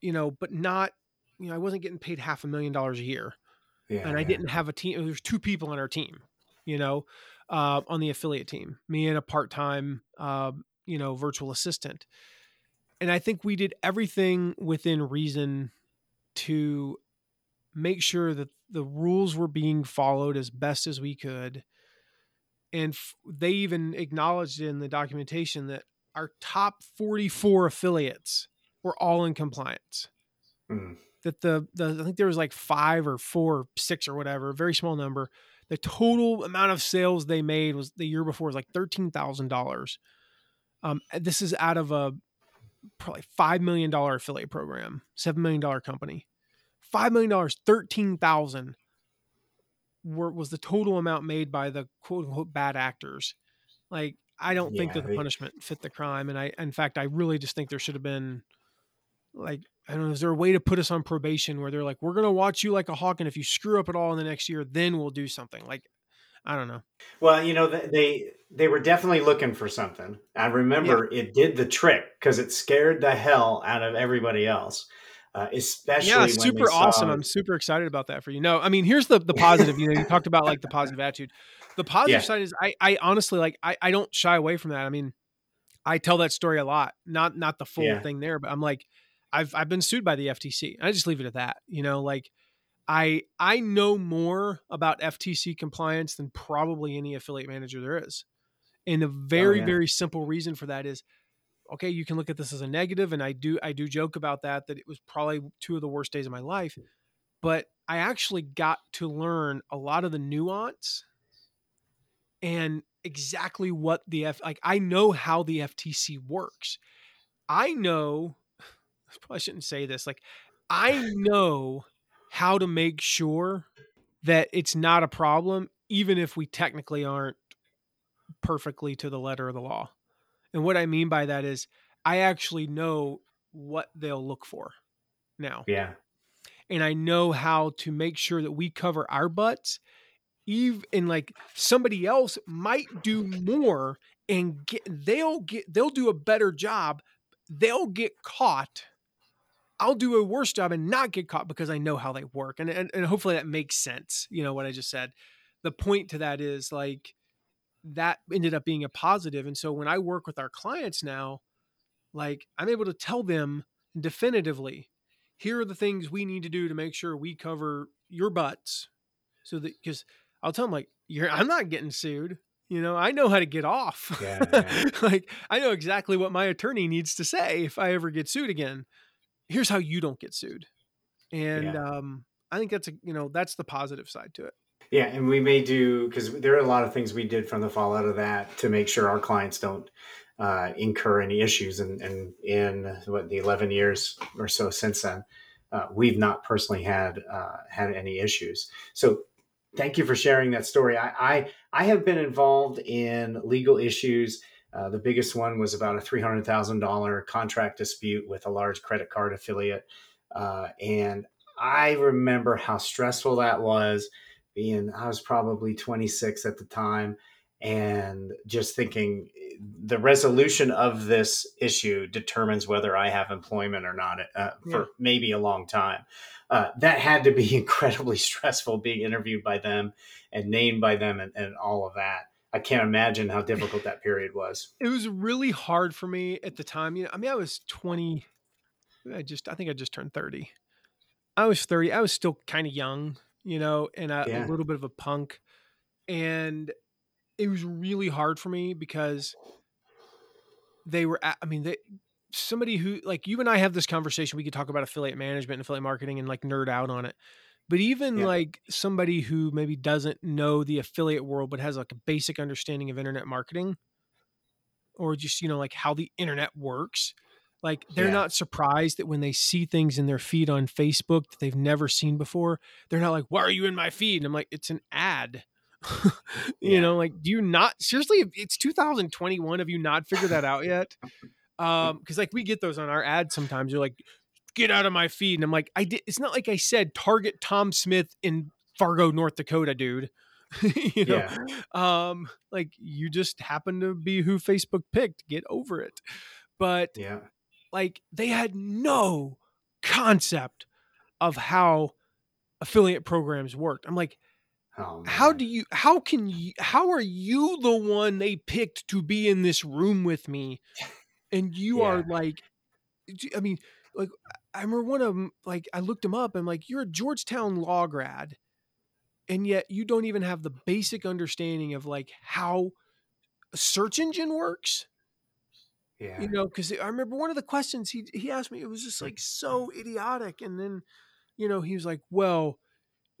Speaker 6: you know, but not, you know, I wasn't getting paid half a million dollars a year
Speaker 1: yeah,
Speaker 6: and I
Speaker 1: yeah.
Speaker 6: didn't have a team. There's two people on our team, you know, uh, on the affiliate team, me and a part-time, uh, you know, virtual assistant. And I think we did everything within reason to make sure that the rules were being followed as best as we could. And f- they even acknowledged in the documentation that our top 44 affiliates were all in compliance
Speaker 1: Mm.
Speaker 6: that the, the I think there was like five or four, or six or whatever, a very small number. The total amount of sales they made was the year before was like thirteen thousand dollars. Um, and this is out of a probably five million dollar affiliate program, seven million dollar company. Five million dollars, thirteen thousand were was the total amount made by the quote unquote bad actors. Like I don't think that the punishment fit the crime, and I in fact I really just think there should have been like I don't know, is there a way to put us on probation where they're like, we're gonna watch you like a hawk, and if you screw up at all in the next year, then we'll do something. Like, I don't know.
Speaker 1: Well, you know, they they were definitely looking for something. I remember it did the trick because it scared the hell out of everybody else, uh, especially
Speaker 6: Yeah, super awesome. I'm super excited about that for you. No, I mean, here's the the positive. You know, you talked about like the positive attitude. The positive
Speaker 1: Yeah.
Speaker 6: side is I I honestly like I I don't shy away from that. I mean, I tell that story a lot. Not not the full
Speaker 1: Yeah.
Speaker 6: thing there, but I'm like, I've I've been sued by the FTC. I just leave it at that. You know, like I I know more about FTC compliance than probably any affiliate manager there is. And the very
Speaker 1: yeah.
Speaker 6: very simple reason for that is okay, you can look at this as a negative and I do I do joke about that that it was probably two of the worst days of my life, hmm. but I actually got to learn a lot of the nuance and exactly what the F like I know how the FTC works. I know I probably shouldn't say this like I know how to make sure that it's not a problem even if we technically aren't perfectly to the letter of the law. And what I mean by that is I actually know what they'll look for now
Speaker 1: Yeah,
Speaker 6: and I know how to make sure that we cover our butts. Even and like somebody else might do more and get they'll get they'll do a better job. They'll get caught. I'll do a worse job and not get caught because I know how they work. And, and and hopefully that makes sense. You know what I just said. The point to that is like that ended up being a positive. And so when I work with our clients now, like I'm able to tell them definitively here are the things we need to do to make sure we cover your butts so that because i'll tell them like you're i'm not getting sued you know i know how to get off
Speaker 1: Yeah,
Speaker 6: like i know exactly what my attorney needs to say if i ever get sued again here's how you don't get sued and
Speaker 1: Yeah.
Speaker 6: um I think that's a you know that's the positive side to it.
Speaker 1: Yeah, and we may do because there are a lot of things we did from the fallout of that to make sure our clients don't uh, incur any issues. And, in what the eleven years or so since then, uh, we've not personally had uh, had any issues. So thank you for sharing that story. I I, I have been involved in legal issues. Uh, the biggest one was about a three hundred thousand dollar contract dispute with a large credit card affiliate, uh, and I remember how stressful that was. Being I was probably twenty six at the time, and just thinking the resolution of this issue determines whether I have employment or not uh, for yeah. maybe a long time. Uh, that had to be incredibly stressful being interviewed by them and named by them and, and all of that. I can't imagine how difficult that period was.
Speaker 6: It was really hard for me at the time. You know, I mean, I was 20. I just, I think I just turned 30. I was 30. I was still kind of young, you know, and a, yeah. a little bit of a punk. And it was really hard for me because they were i mean they somebody who like you and i have this conversation we could talk about affiliate management and affiliate marketing and like nerd out on it but even yeah. like somebody who maybe doesn't know the affiliate world but has like a basic understanding of internet marketing or just you know like how the internet works like they're yeah. not surprised that when they see things in their feed on facebook that they've never seen before they're not like why are you in my feed and i'm like it's an ad you yeah. know, like, do you not seriously? It's 2021. Have you not figured that out yet? Um, because like we get those on our ads sometimes. You're like, get out of my feed, and I'm like, I did. It's not like I said target Tom Smith in Fargo, North Dakota, dude. you know, yeah. um, like you just happen to be who Facebook picked. Get over it. But
Speaker 1: yeah,
Speaker 6: like they had no concept of how affiliate programs worked. I'm like, Oh, how do you how can you how are you the one they picked to be in this room with me and you yeah. are like i mean like i remember one of them like i looked him up and I'm like you're a georgetown law grad and yet you don't even have the basic understanding of like how a search engine works
Speaker 1: yeah
Speaker 6: you know because i remember one of the questions he he asked me it was just like so idiotic and then you know he was like well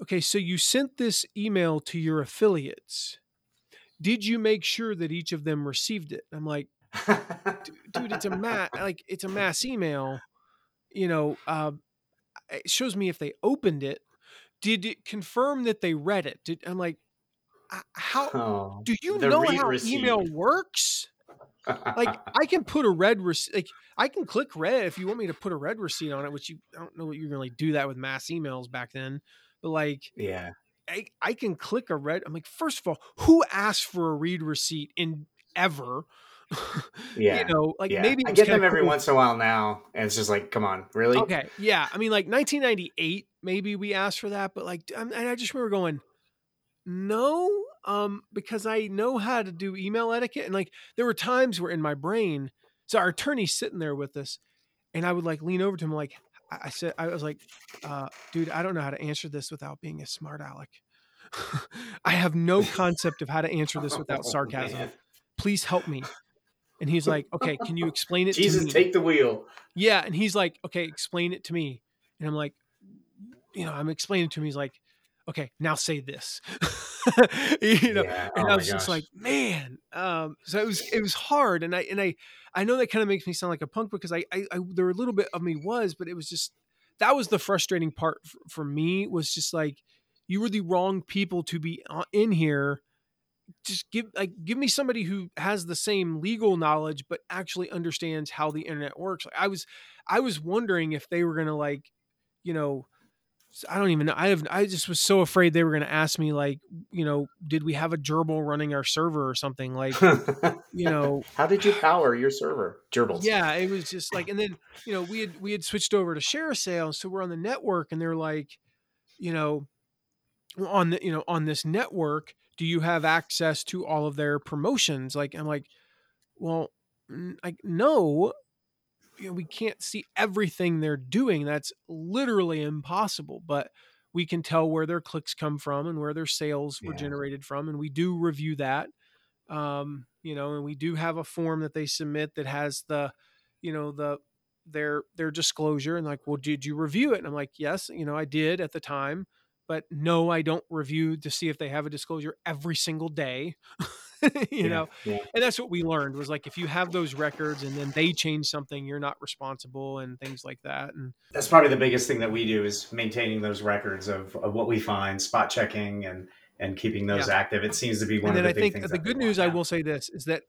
Speaker 6: okay, so you sent this email to your affiliates. Did you make sure that each of them received it? I'm like, dude, it's a mass like it's a mass email. You know, uh, it shows me if they opened it. Did it confirm that they read it? Did I'm like, how oh, do you know how receipt. email works? Like I can put a red receipt. Like I can click red if you want me to put a red receipt on it, which you I don't know what you really do that with mass emails back then. But like,
Speaker 1: yeah,
Speaker 6: I, I can click a red. I'm like, first of all, who asked for a read receipt in ever?
Speaker 1: yeah,
Speaker 6: you know, like
Speaker 1: yeah.
Speaker 6: maybe
Speaker 1: I get them every cool. once in a while now, and it's just like, come on, really?
Speaker 6: Okay, yeah. I mean, like 1998, maybe we asked for that, but like, and I just remember going, no, um, because I know how to do email etiquette, and like, there were times where in my brain, so our attorney's sitting there with us, and I would like lean over to him, like, I said, I was like, uh, dude, I don't know how to answer this without being a smart aleck. I have no concept of how to answer this without oh, sarcasm. Please help me. And he's like, okay, can you explain it
Speaker 1: Jesus,
Speaker 6: to me?
Speaker 1: take the wheel.
Speaker 6: Yeah. And he's like, okay, explain it to me. And I'm like, you know, I'm explaining to him. He's like, okay, now say this. you know, yeah. and oh I was just like, man. Um, so it was it was hard, and I and I I know that kind of makes me sound like a punk because I, I, I there were a little bit of me was, but it was just that was the frustrating part for, for me was just like you were the wrong people to be in here just give like give me somebody who has the same legal knowledge but actually understands how the internet works like i was i was wondering if they were gonna like you know I don't even know. I have. I just was so afraid they were going to ask me, like, you know, did we have a gerbil running our server or something? Like, you know,
Speaker 1: how did you power your server? Gerbils.
Speaker 6: Yeah, it was just like, and then you know, we had we had switched over to ShareASale, so we're on the network, and they're like, you know, on the you know on this network, do you have access to all of their promotions? Like, I'm like, well, like no, you know, we can't see everything they're doing. That's literally impossible. But we can tell where their clicks come from and where their sales were yeah. generated from, and we do review that. Um, you know, and we do have a form that they submit that has the, you know, the their their disclosure and like, well, did you review it? And I'm like, yes, you know, I did at the time, but no, I don't review to see if they have a disclosure every single day. you
Speaker 1: Yeah,
Speaker 6: know,
Speaker 1: yeah.
Speaker 6: and that's what we learned was like if you have those records and then they change something, you're not responsible and things like that. And
Speaker 1: That's probably the biggest thing that we do is maintaining those records of, of what we find, spot checking, and and keeping those
Speaker 6: Yeah.
Speaker 1: active. It seems to be one
Speaker 6: and
Speaker 1: of the
Speaker 6: I
Speaker 1: big
Speaker 6: think
Speaker 1: things.
Speaker 6: the good news I will say this is that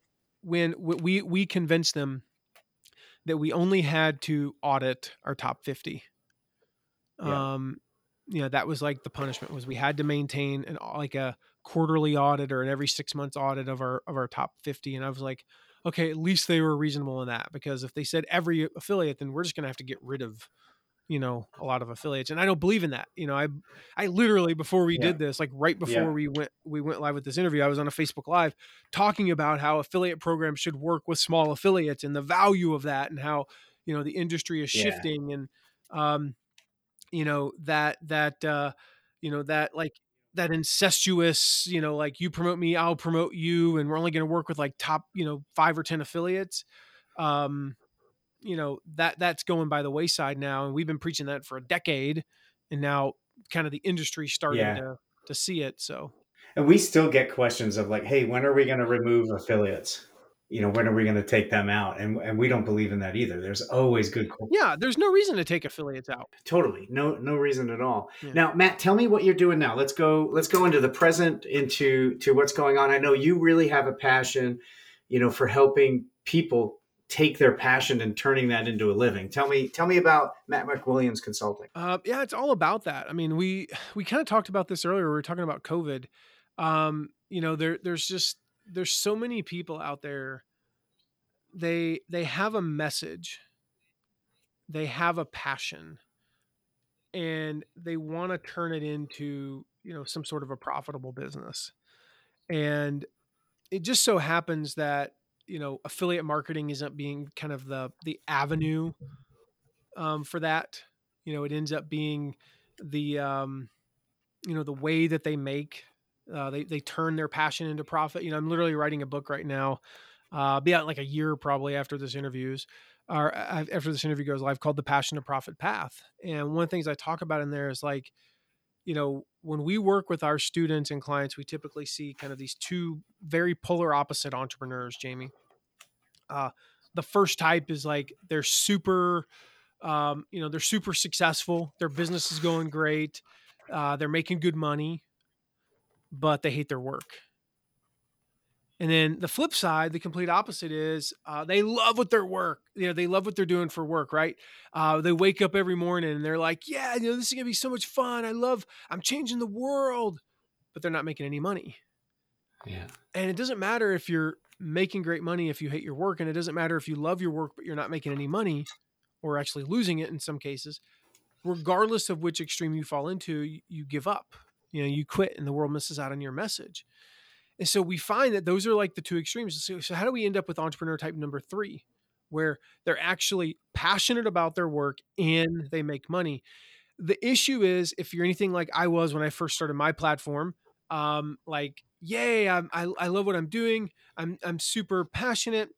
Speaker 6: when we we convinced them that we only had to audit our top 50
Speaker 1: Yeah.
Speaker 6: um you know that was like the punishment was we had to maintain an like a quarterly audit or an every 6 months audit of our of our top 50 and I was like okay at least they were reasonable in that because if they said every affiliate then we're just going to have to get rid of you know a lot of affiliates and i don't believe in that you know i i literally before we
Speaker 1: Yeah.
Speaker 6: did this like right before
Speaker 1: Yeah.
Speaker 6: we went we went live with this interview i was on a facebook live talking about how affiliate programs should work with small affiliates and the value of that and how you know the industry is
Speaker 1: Yeah.
Speaker 6: shifting and um you know that that uh you know that like that incestuous you know like you promote me i'll promote you and we're only going to work with like top you know 5 or 10 affiliates um you know that that's going by the wayside now and we've been preaching that for a decade and now kind of the industry starting
Speaker 1: Yeah.
Speaker 6: to to see it so
Speaker 1: And we still get questions of like, hey, when are we going to remove affiliates? You know, when are we going to take them out? And and we don't believe in that either. There's always good.
Speaker 6: yeah there's no reason to take affiliates out
Speaker 1: Totally, no no reason at all.
Speaker 6: Yeah.
Speaker 1: Now, Matt, tell me what you're doing now. Let's go. Let's go into the present, into to what's going on. I know you really have a passion, you know, for helping people take their passion and turning that into a living. Tell me, tell me about Matt McWilliams Consulting.
Speaker 6: Uh, yeah, it's all about that. I mean, we we kind of talked about this earlier. We were talking about COVID. Um, you know, there there's just there's so many people out there. They they have a message. They have a passion, and they want to turn it into you know some sort of a profitable business. And it just so happens that you know affiliate marketing isn't being kind of the the avenue um, for that you know it ends up being the um, you know the way that they make uh, they they turn their passion into profit you know i'm literally writing a book right now uh be out like a year probably after this interviews or after this interview goes live called the passion to profit path and one of the things i talk about in there is like you know when we work with our students and clients we typically see kind of these two very polar opposite entrepreneurs jamie. Uh the first type is like they're super um, you know they're super successful their business is going great uh, they're making good money but they hate their work. And then the flip side the complete opposite is uh, they love what their work you know they love what they're doing for work right? Uh, they wake up every morning and they're like yeah you know this is gonna be so much fun. I love i'm changing the world. But they're not making any money.
Speaker 1: Yeah,
Speaker 6: and it doesn't matter if you're making great money if you hate your work and it doesn't matter if you love your work but you're not making any money or actually losing it in some cases regardless of which extreme you fall into you, you give up you know you quit and the world misses out on your message. And so we find that those are like the two extremes. So, so how do we end up with entrepreneur type number three where they're actually passionate about their work and they make money? The issue is if you're anything like i was when i first started my platform um, like yay I'm, I, I love what i'm doing. I'm, I'm super passionate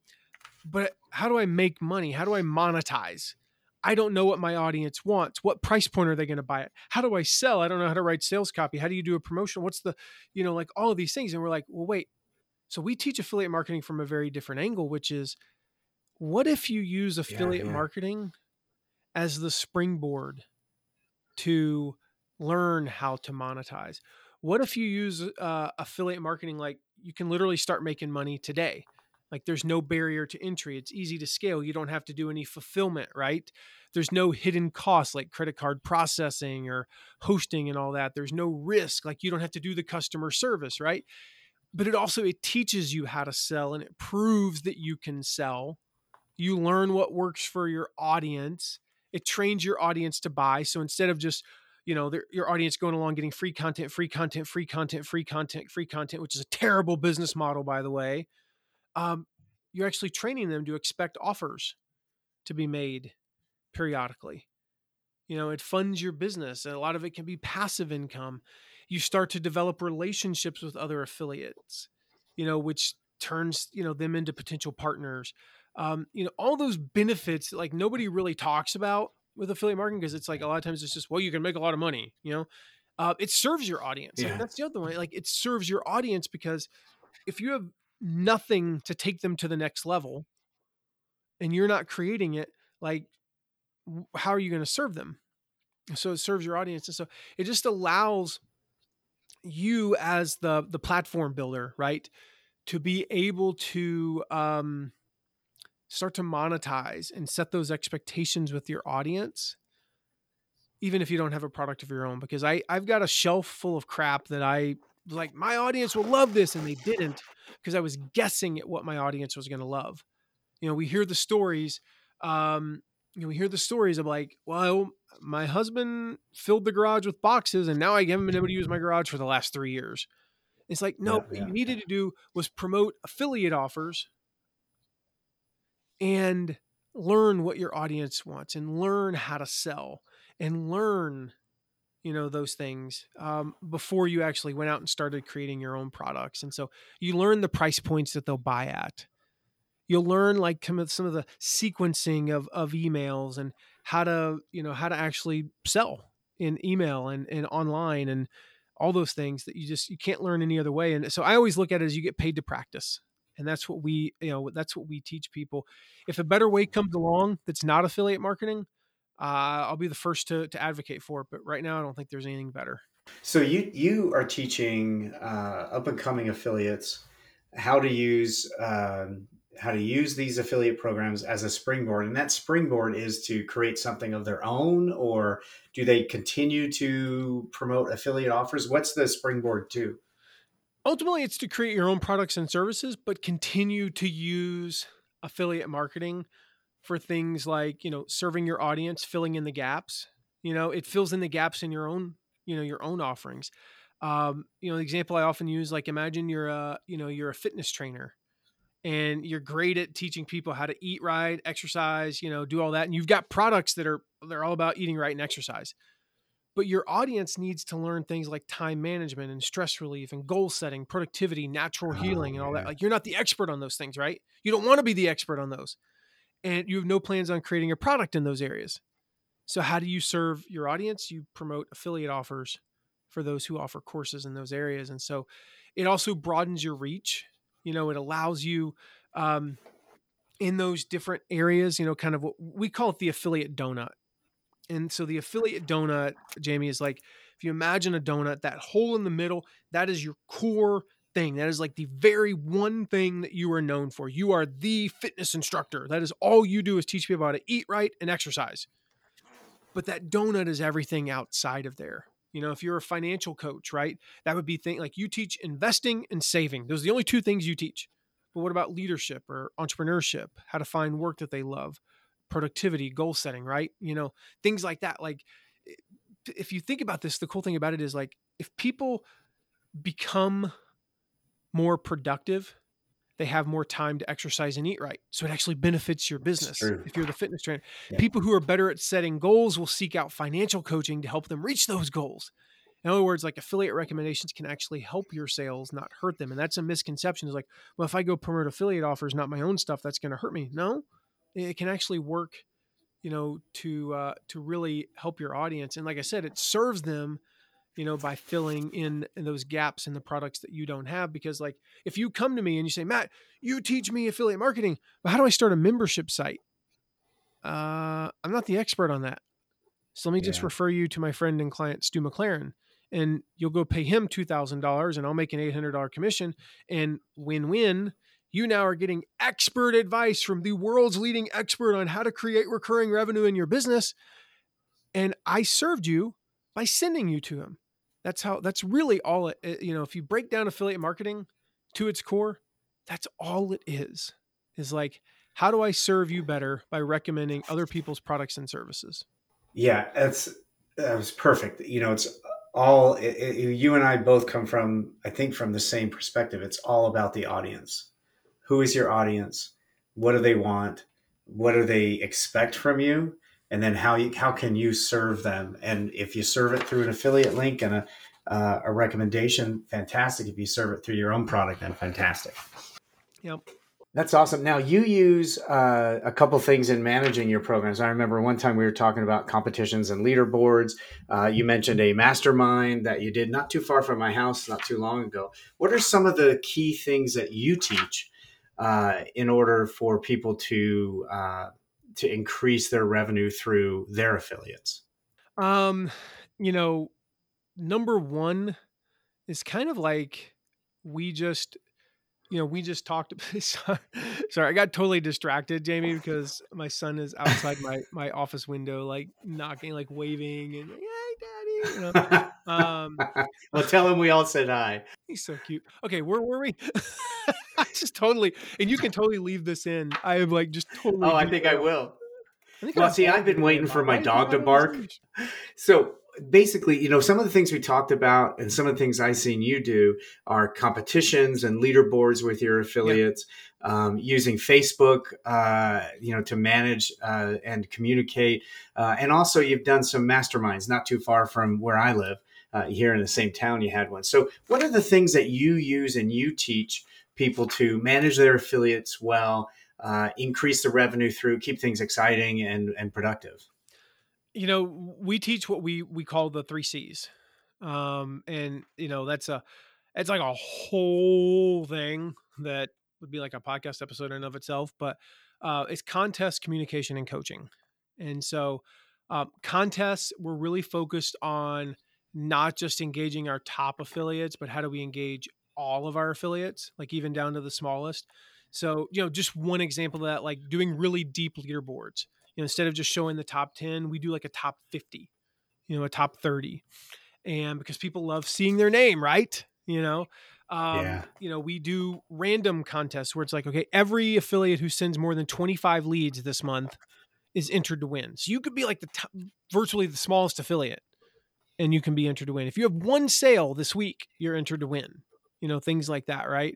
Speaker 6: but how do i make money? How do i monetize i don't know what my audience wants. What price point are they going to buy it? How do i sell? I don't know how to write sales copy. How do you do a promotion? What's the you know like all of these things? And we're like well wait. So we teach affiliate marketing from a very different angle which is what if you use affiliate
Speaker 1: yeah.
Speaker 6: marketing as the springboard to learn how to monetize? What if you use uh, affiliate marketing like you can literally start making money today like there's no barrier to entry. It's easy to scale. You don't have to do any fulfillment right? There's no hidden costs like credit card processing or hosting and all that. There's no risk. Like you don't have to do the customer service right? But it also it teaches you how to sell and it proves that you can sell. You learn what works for your audience. It trains your audience to buy. So instead of just you know your audience going along getting free content free content free content free content free content which is a terrible business model by the way um, you're actually training them to expect offers to be made periodically you know it funds your business and a lot of it can be passive income you start to develop relationships with other affiliates you know which turns you know them into potential partners Um, you know, all those benefits like nobody really talks about with affiliate marketing because it's like a lot of times it's just well you can make a lot of money. You know, uh, it serves your audience. Yeah. that's the other way. Like it serves your audience because if you have nothing to take them to the next level and you're not creating it, like how are you going to serve them? So it serves your audience. And so it just allows you as the the platform builder, right, to be able to um, start to monetize and set those expectations with your audience even if you don't have a product of your own because i i've got a shelf full of crap that i like my audience will love this and they didn't because i was guessing at what my audience was going to love. You know we hear the stories um you know we hear the stories of like well my husband filled the garage with boxes and now i haven't been able to use my garage for the last three years. It's like no yeah, yeah, what you needed to do was promote affiliate offers and learn what your audience wants and learn how to sell and learn you know those things um, before you actually went out and started creating your own products. And so you learn the price points that they'll buy at. You'll learn like some of the sequencing of, of emails and how to you know how to actually sell in email and, and online and all those things that you just you can't learn any other way. And so i always look at it as you get paid to practice. And that's what we you know that's what we teach people. If a better way comes along that's not affiliate marketing uh, I'll be the first to, to advocate for it. But right now, I don't think there's anything better.
Speaker 1: So you you are teaching uh, up and coming affiliates how to use um, how to use these affiliate programs as a springboard, and that springboard is to create something of their own, or do they continue to promote affiliate offers? What's the springboard to?
Speaker 6: Ultimately, it's to create your own products and services, but continue to use affiliate marketing for things like you know serving your audience filling in the gaps you know it fills in the gaps in your own you know your own offerings. Um, you know the example i often use like imagine you're a you know you're a fitness trainer and you're great at teaching people how to eat right exercise you know do all that and you've got products that are they're all about eating right and exercise. But your audience needs to learn things like time management and stress relief and goal setting productivity natural healing oh, and all that. like you're not the expert on those things right? You don't want to be the expert on those and you have no plans on creating a product in those areas. So, how do you serve your audience? You promote affiliate offers for those who offer courses in those areas. And so, it also broadens your reach. You know, it allows you um, in those different areas, you know, kind of what we call it the affiliate donut. And so, the affiliate donut, Jamie, is like if you imagine a donut, that hole in the middle, that is your core thing. That is like the very one thing that you are known for. You are the fitness instructor. That is all you do is teach people how to eat right and exercise. But that donut is everything outside of there. You know, if you're a financial coach, right? That would be thing like you teach investing and saving. Those are the only two things you teach. But what about leadership or entrepreneurship? How to find work that they love, productivity, goal setting, right? You know, things like that. Like if you think about this, the cool thing about it is like if people become more productive, they have more time to exercise and eat right. So it actually benefits your business if you're the fitness trainer. Yeah. People who are better at setting goals will seek out financial coaching to help them reach those goals. In other words, like affiliate recommendations can actually help your sales, not hurt them. And that's a misconception. Is like, well, if I go promote affiliate offers, not my own stuff, that's going to hurt me. No, it can actually work, you know, to uh, to really help your audience. And like I said, it serves them you know, by filling in, those gaps in the products that you don't have. Because, like, if you come to me and you say, Matt, you teach me affiliate marketing, but how do I start a membership site? Uh, I'm not the expert on that. So let me yeah. just refer you to my friend and client, Stu McLaren, and you'll go pay him $2,000 and I'll make an $800 commission. And win win, you now are getting expert advice from the world's leading expert on how to create recurring revenue in your business. And I served you by sending you to him. That's how, that's really all it, you know, if you break down affiliate marketing to its core, that's all it is, is like, how do I serve you better by recommending other people's products and services?
Speaker 1: Yeah, that's, that was perfect. You know, it's all, it, it, you and I both come from, I think, from the same perspective. It's all about the audience. Who is your audience? What do they want? What do they expect from you? And then how you, how can you serve them? And if you serve it through an affiliate link and a uh, a recommendation, fantastic. If you serve it through your own product, then fantastic.
Speaker 6: Yep.
Speaker 1: That's awesome. Now you use uh, a couple things in managing your programs. I remember one time we were talking about competitions and leaderboards. Uh, you mentioned a mastermind that you did not too far from my house not too long ago. What are some of the key things that you teach uh, in order for people to uh, to increase their revenue through their affiliates?
Speaker 6: Um, you know, number one is kind of like we just you know, we just talked. Sorry, I got totally distracted, Jamie, because my son is outside my my office window, like knocking, like waving, and daddy. You know? um,
Speaker 1: well, tell him we all said hi.
Speaker 6: He's so cute. Okay, where were we? I just totally, and you can totally leave this in. I am like just totally.
Speaker 1: Oh, I think I will. I well, see, I've been waiting for my dog to bark. So basically, you know, some of the things we talked about and some of the things I've seen you do are competitions and leaderboards with your affiliates, yeah. um, using Facebook, uh, you know, to manage uh, and communicate. Uh, and also, you've done some masterminds not too far from where I live. Uh, here in the same town, you had one. So, what are the things that you use and you teach people to manage their affiliates well, uh, increase the revenue through, keep things exciting and, and productive?
Speaker 6: You know we teach what we we call the three c's um and you know that's a it's like a whole thing that would be like a podcast episode in of itself but uh it's contest communication and coaching and so um, contests we're really focused on not just engaging our top affiliates but how do we engage all of our affiliates like even down to the smallest. So you know just one example of that like doing really deep leaderboards you know, instead of just showing the top 10, we do like a top 50, you know, a top 30. And because people love seeing their name, right? You know, um, yeah. you know, we do random contests where it's like, okay, every affiliate who sends more than 25 leads this month is entered to win. So you could be like the top, virtually the smallest affiliate and you can be entered to win. If you have one sale this week, you're entered to win. You know, things like that, right?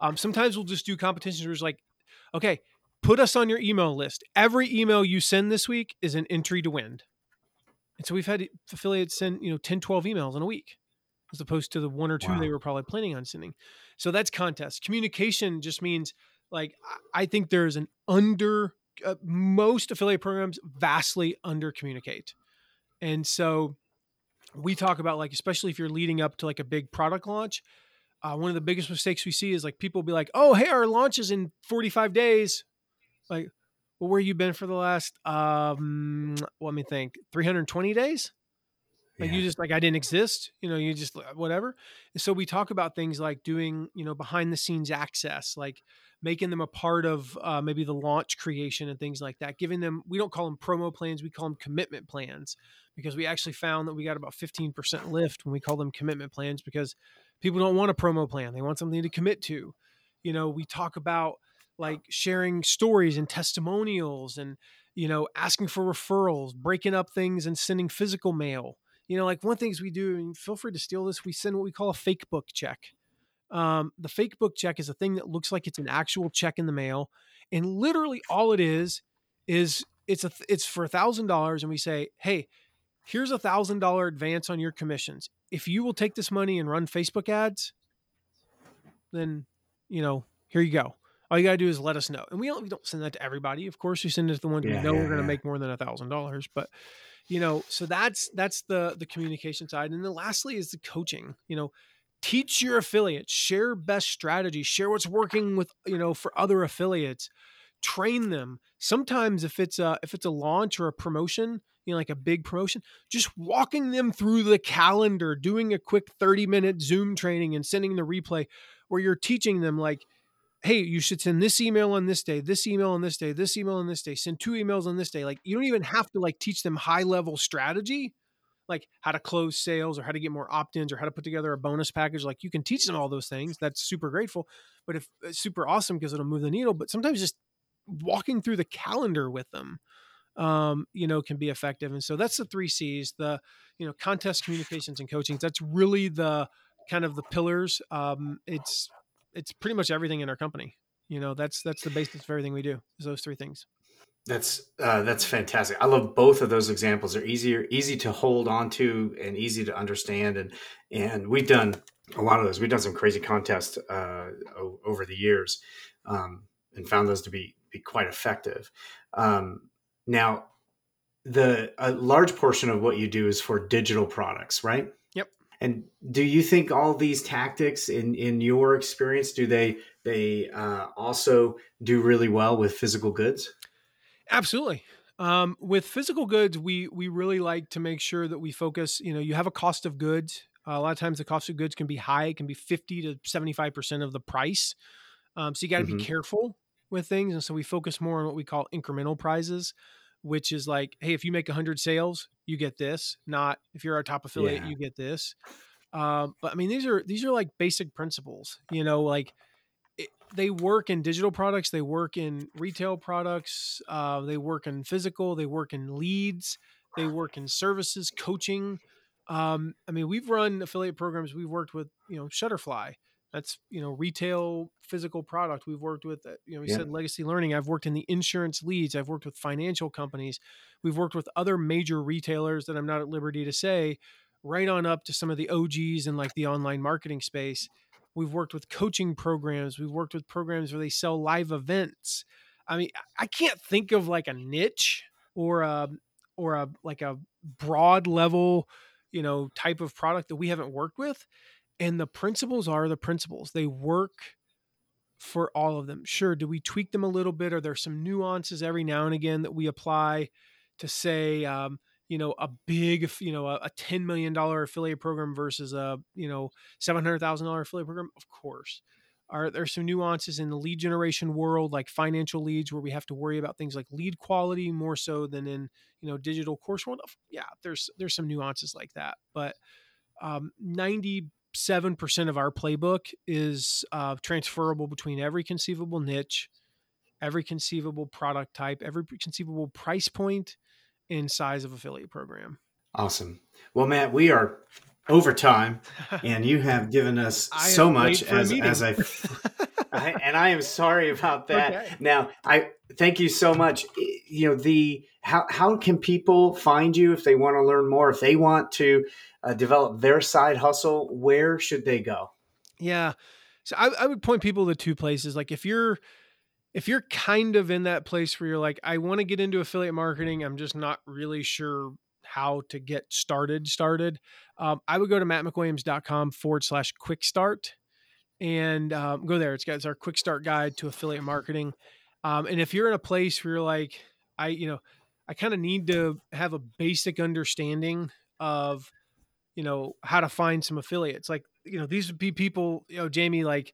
Speaker 6: Um, sometimes we'll just do competitions where it's like, okay, put us on your email list. Every email you send this week is an entry to win. And so we've had affiliates send, you know, 10, 12 emails in a week as opposed to the one or two wow. they were probably planning on sending. So that's contest. Communication just means like I think there's an under uh, most affiliate programs vastly under communicate. And so we talk about like especially if you're leading up to like a big product launch, uh, one of the biggest mistakes we see is like people be like, "Oh, hey, our launch is in 45 days like well where you been for the last um let me think 320 days? Like yeah. you just like i didn't exist you know you just whatever. And so we talk about things like doing you know behind the scenes access like making them a part of uh, maybe the launch creation and things like that giving them we don't call them promo plans we call them commitment plans because we actually found that we got about 15% lift when we call them commitment plans because people don't want a promo plan they want something to commit to. You know we talk about like sharing stories and testimonials and you know asking for referrals breaking up things and sending physical mail. You know like one things we do and feel free to steal this we send what we call a fake book check. Um, the fake book check is a thing that looks like it's an actual check in the mail and literally all it is is it's a it's for a thousand dollars and we say hey here's a thousand dollar advance on your commissions. If you will take this money and run facebook ads then you know here you go all you gotta do is let us know. And we don't, we don't send that to everybody. Of course, we send it to the ones yeah, we know yeah, we're gonna yeah. make more than a thousand dollars. But you know, so that's that's the the communication side. And then lastly is the coaching. You know, teach your affiliates, share best strategies, share what's working with you know for other affiliates, train them. Sometimes if it's a if it's a launch or a promotion, you know, like a big promotion, just walking them through the calendar, doing a quick 30 minute Zoom training and sending the replay where you're teaching them like hey, you should send this email on this day, this email on this day, this email on this day, send two emails on this day. Like you don't even have to like teach them high level strategy, like how to close sales or how to get more opt-ins or how to put together a bonus package. Like you can teach them all those things. That's super grateful. But if it's super awesome because it'll move the needle, but sometimes just walking through the calendar with them um, you know, can be effective. And so that's the three C's, the, you know, contest communications and coaching. That's really the kind of the pillars. Um, it's it's pretty much everything in our company. You know, that's that's the basis of everything we do. Is those three things.
Speaker 1: That's uh, that's fantastic. I love both of those examples. They're easier, easy to hold on to, and easy to understand. And and we've done a lot of those. We've done some crazy contests uh, over the years. Um, and found those to be be quite effective. Um, now, the a large portion of what you do is for digital products, right? And do you think all these tactics, in in your experience, do they they uh, also do really well with physical goods?
Speaker 6: Absolutely. Um, with physical goods, we we really like to make sure that we focus. You know, you have a cost of goods. Uh, a lot of times, the cost of goods can be high. It can be fifty to seventy five percent of the price. Um, so you got to
Speaker 1: Mhm.
Speaker 6: be careful with things, and so we focus more on what we call incremental prizes, which is like, hey, if you make hundred sales, you get this. Not if you're our top affiliate,
Speaker 1: Yeah.
Speaker 6: you get this. Um, but I mean, these are these are like basic principles. You know, like it, they work in digital products they work in retail products uh, they work in physical they work in leads they work in services coaching um, i mean we've run affiliate programs we've worked with you know shutterfly that's you know retail physical product we've worked with uh, you know we
Speaker 1: Yeah.
Speaker 6: said legacy learning i've worked in the insurance leads i've worked with financial companies we've worked with other major retailers that i'm not at liberty to say right on up to some of the og's in like the online marketing space We've worked with coaching programs. We've worked with programs where they sell live events. I mean, I can't think of like a niche or a or a like a broad level, you know, type of product that we haven't worked with. And the principles are the principles. They work for all of them. Sure, do we tweak them a little bit? Are there some nuances every now and again that we apply to say, um, you know, a big, you know, a, a $10 million affiliate program versus a, you know, $700,000 affiliate program? Of course. Are there some nuances in the lead generation world, like financial leads, where we have to worry about things like lead quality more so than in, you know, digital course world? Yeah, there's there's some nuances like that, but um, 97% of our playbook is uh, transferable between every conceivable niche, every conceivable product type, every conceivable price point, and size of affiliate program.
Speaker 1: Awesome. Well, Matt, we are over time, and you have given us so much
Speaker 6: late for a
Speaker 1: as as I, I and I am sorry about that.
Speaker 6: Okay.
Speaker 1: Now, I thank you so much. You know the how how can people find you if they want to learn more? If they want to uh, develop their side hustle, where should they go?
Speaker 6: Yeah. So I, I would point people to two places. Like if you're if you're kind of in that place where you're like, I want to get into affiliate marketing, I'm just not really sure how to get started started. Um, I would go to mattmcwilliams.com forward slash quick start and um, go there. It's got it's our quick start guide to affiliate marketing. Um, and if you're in a place where you're like, I, you know, I kind of need to have a basic understanding of, you know, how to find some affiliates. Like, you know, these would be people, you know, Jamie, like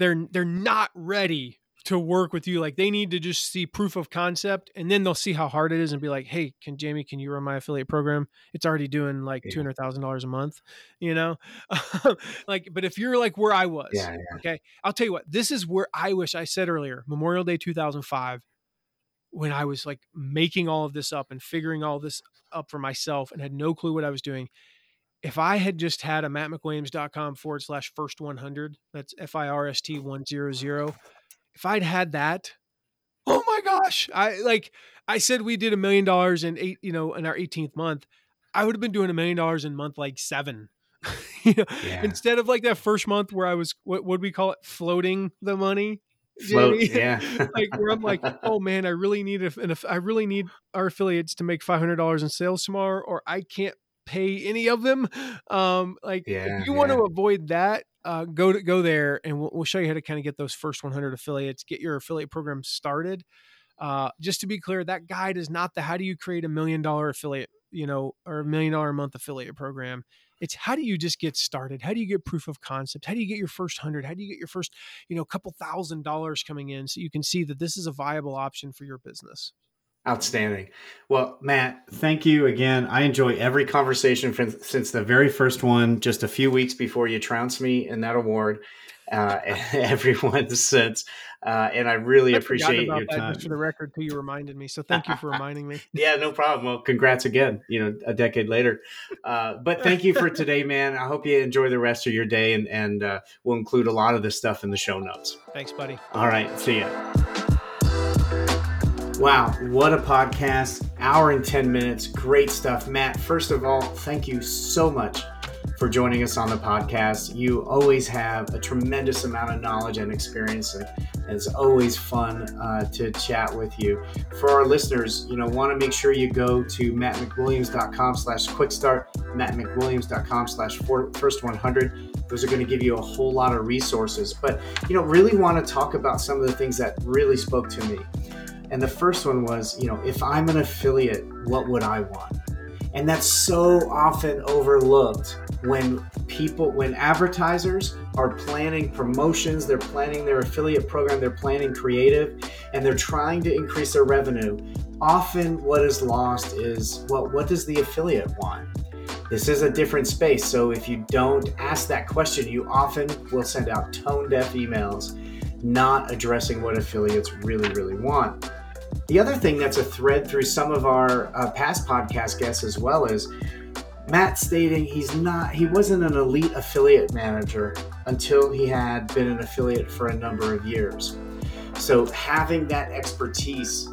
Speaker 6: they're they're not ready to work with you. Like they need to just see proof of concept and then they'll see how hard it is and be like, hey, can Jamie, can you run my affiliate program? It's already doing like
Speaker 1: Yeah.
Speaker 6: two hundred thousand dollars a month, you know? like, but if you're like where I was,
Speaker 1: Yeah, yeah.
Speaker 6: okay, I'll tell you what, this is where I wish I said earlier, Memorial Day 2005, when I was like making all of this up and figuring all this up for myself and had no clue what I was doing. If I had just had a mattmcwilliams.com forward slash first 100, that's F I R S T 100. If I'd had that, oh my gosh, I like, I said we did a million dollars in eight, you know, in our 18th month. I would have been doing a million dollars in month like seven. you know,
Speaker 1: Yeah.
Speaker 6: instead of like that first month where I was, what would we call it? Floating the money.
Speaker 1: Float, yeah.
Speaker 6: like where I'm like, oh man, I really need a, an, I really need our affiliates to make five hundred dollars in sales tomorrow, or I can't pay any of them. Um, like
Speaker 1: Yeah,
Speaker 6: if you want to avoid that, uh, go to go there, and we'll, we'll show you how to kind of get those first 100 affiliates, get your affiliate program started. Uh, just to be clear, that guide is not the how do you create a million dollar affiliate, you know, or a million dollar a month affiliate program. It's how do you just get started? How do you get proof of concept? How do you get your first hundred? How do you get your first, you know, couple thousand dollars coming in so you can see that this is a viable option for your business?
Speaker 1: Outstanding. Well, Matt, thank you again. I enjoy every conversation from, since the very first one, just a few weeks before you trounced me in that award. Uh, everyone since, uh, and I really
Speaker 6: I
Speaker 1: appreciate your time.
Speaker 6: Just for the record, too, you reminded me. So thank you for reminding me.
Speaker 1: Yeah, no problem. Well, congrats again. You know, a decade later. Uh, but thank you for today, man. I hope you enjoy the rest of your day, and and uh, we'll include a lot of this stuff in the show notes.
Speaker 6: Thanks, buddy.
Speaker 1: All right, see ya. Wow, what a podcast. Hour and 10 minutes. Great stuff. Matt, first of all, thank you so much for joining us on the podcast. You always have a tremendous amount of knowledge and experience, and, it's always fun uh, to chat with you. For our listeners, you know, want to make sure you go to mattmcwilliams.com slash quickstart, mattmcwilliams.com slash first 100. Those are going to give you a whole lot of resources. But, you know, really want to talk about some of the things that really spoke to me. And the first one was, you know, if I'm an affiliate, what would I want? And that's so often overlooked when people, when advertisers are planning promotions, they're planning their affiliate program, they're planning creative, and they're trying to increase their revenue. Often, what is lost is well, what does the affiliate want? This is a different space. So, if you don't ask that question, you often will send out tone deaf emails, not addressing what affiliates really, really want. The other thing that's a thread through some of our uh, past podcast guests as well is Matt stating he's not he wasn't an elite affiliate manager until he had been an affiliate for a number of years. So having that expertise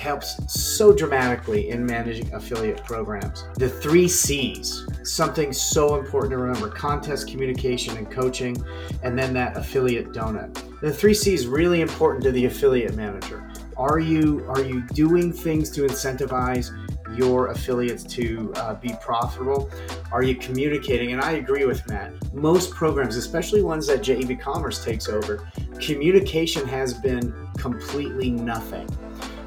Speaker 1: helps so dramatically in managing affiliate programs. The three C's, something so important to remember contest, communication, and coaching, and then that affiliate donut. The three C's really important to the affiliate manager. Are you are you doing things to incentivize your affiliates to uh, be profitable? Are you communicating? And I agree with Matt. Most programs, especially ones that JEB Commerce takes over, communication has been completely nothing.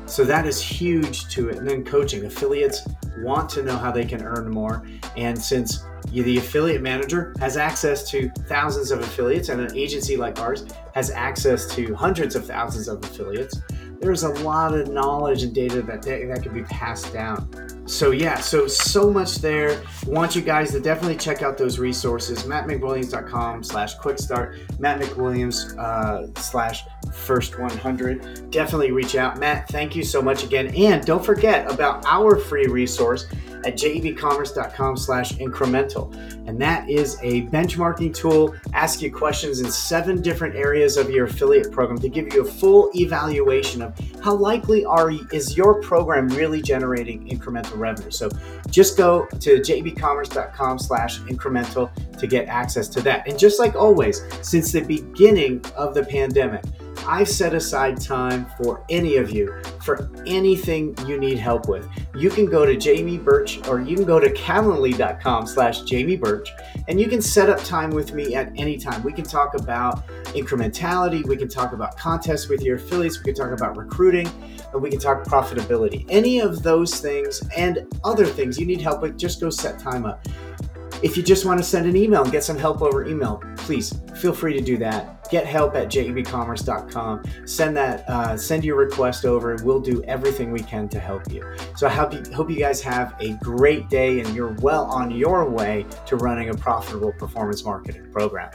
Speaker 1: So that is huge to it. And then coaching. Affiliates want to know how they can earn more. And since the affiliate manager has access to thousands of affiliates, and an agency like ours has access to hundreds of thousands of affiliates, there's a lot of knowledge and data that that can be passed down. So yeah, so so much there. Want you guys to definitely check out those resources. MattMcWilliams.com slash quick start. Matt McWilliams uh, slash first 100. Definitely reach out. Matt, thank you so much again. And don't forget about our free resource at jebcommerce.com slash incremental. And that is a benchmarking tool, ask you questions in seven different areas of your affiliate program to give you a full evaluation of how likely are is your program really generating incremental revenue. So just go to jebcommerce.com slash incremental to get access to that. And just like always, since the beginning of the pandemic, I've set aside time for any of you for anything you need help with. You can go to Jamie Birch or you can go to calendly.com slash Jamie Birch and you can set up time with me at any time. We can talk about incrementality, we can talk about contests with your affiliates, we can talk about recruiting, and we can talk profitability. Any of those things and other things you need help with, just go set time up. If you just want to send an email and get some help over email, please feel free to do that. Get help at jebcommerce.com. Send that, uh, send your request over, we'll do everything we can to help you. So I hope you, hope you guys have a great day and you're well on your way to running a profitable performance marketing program.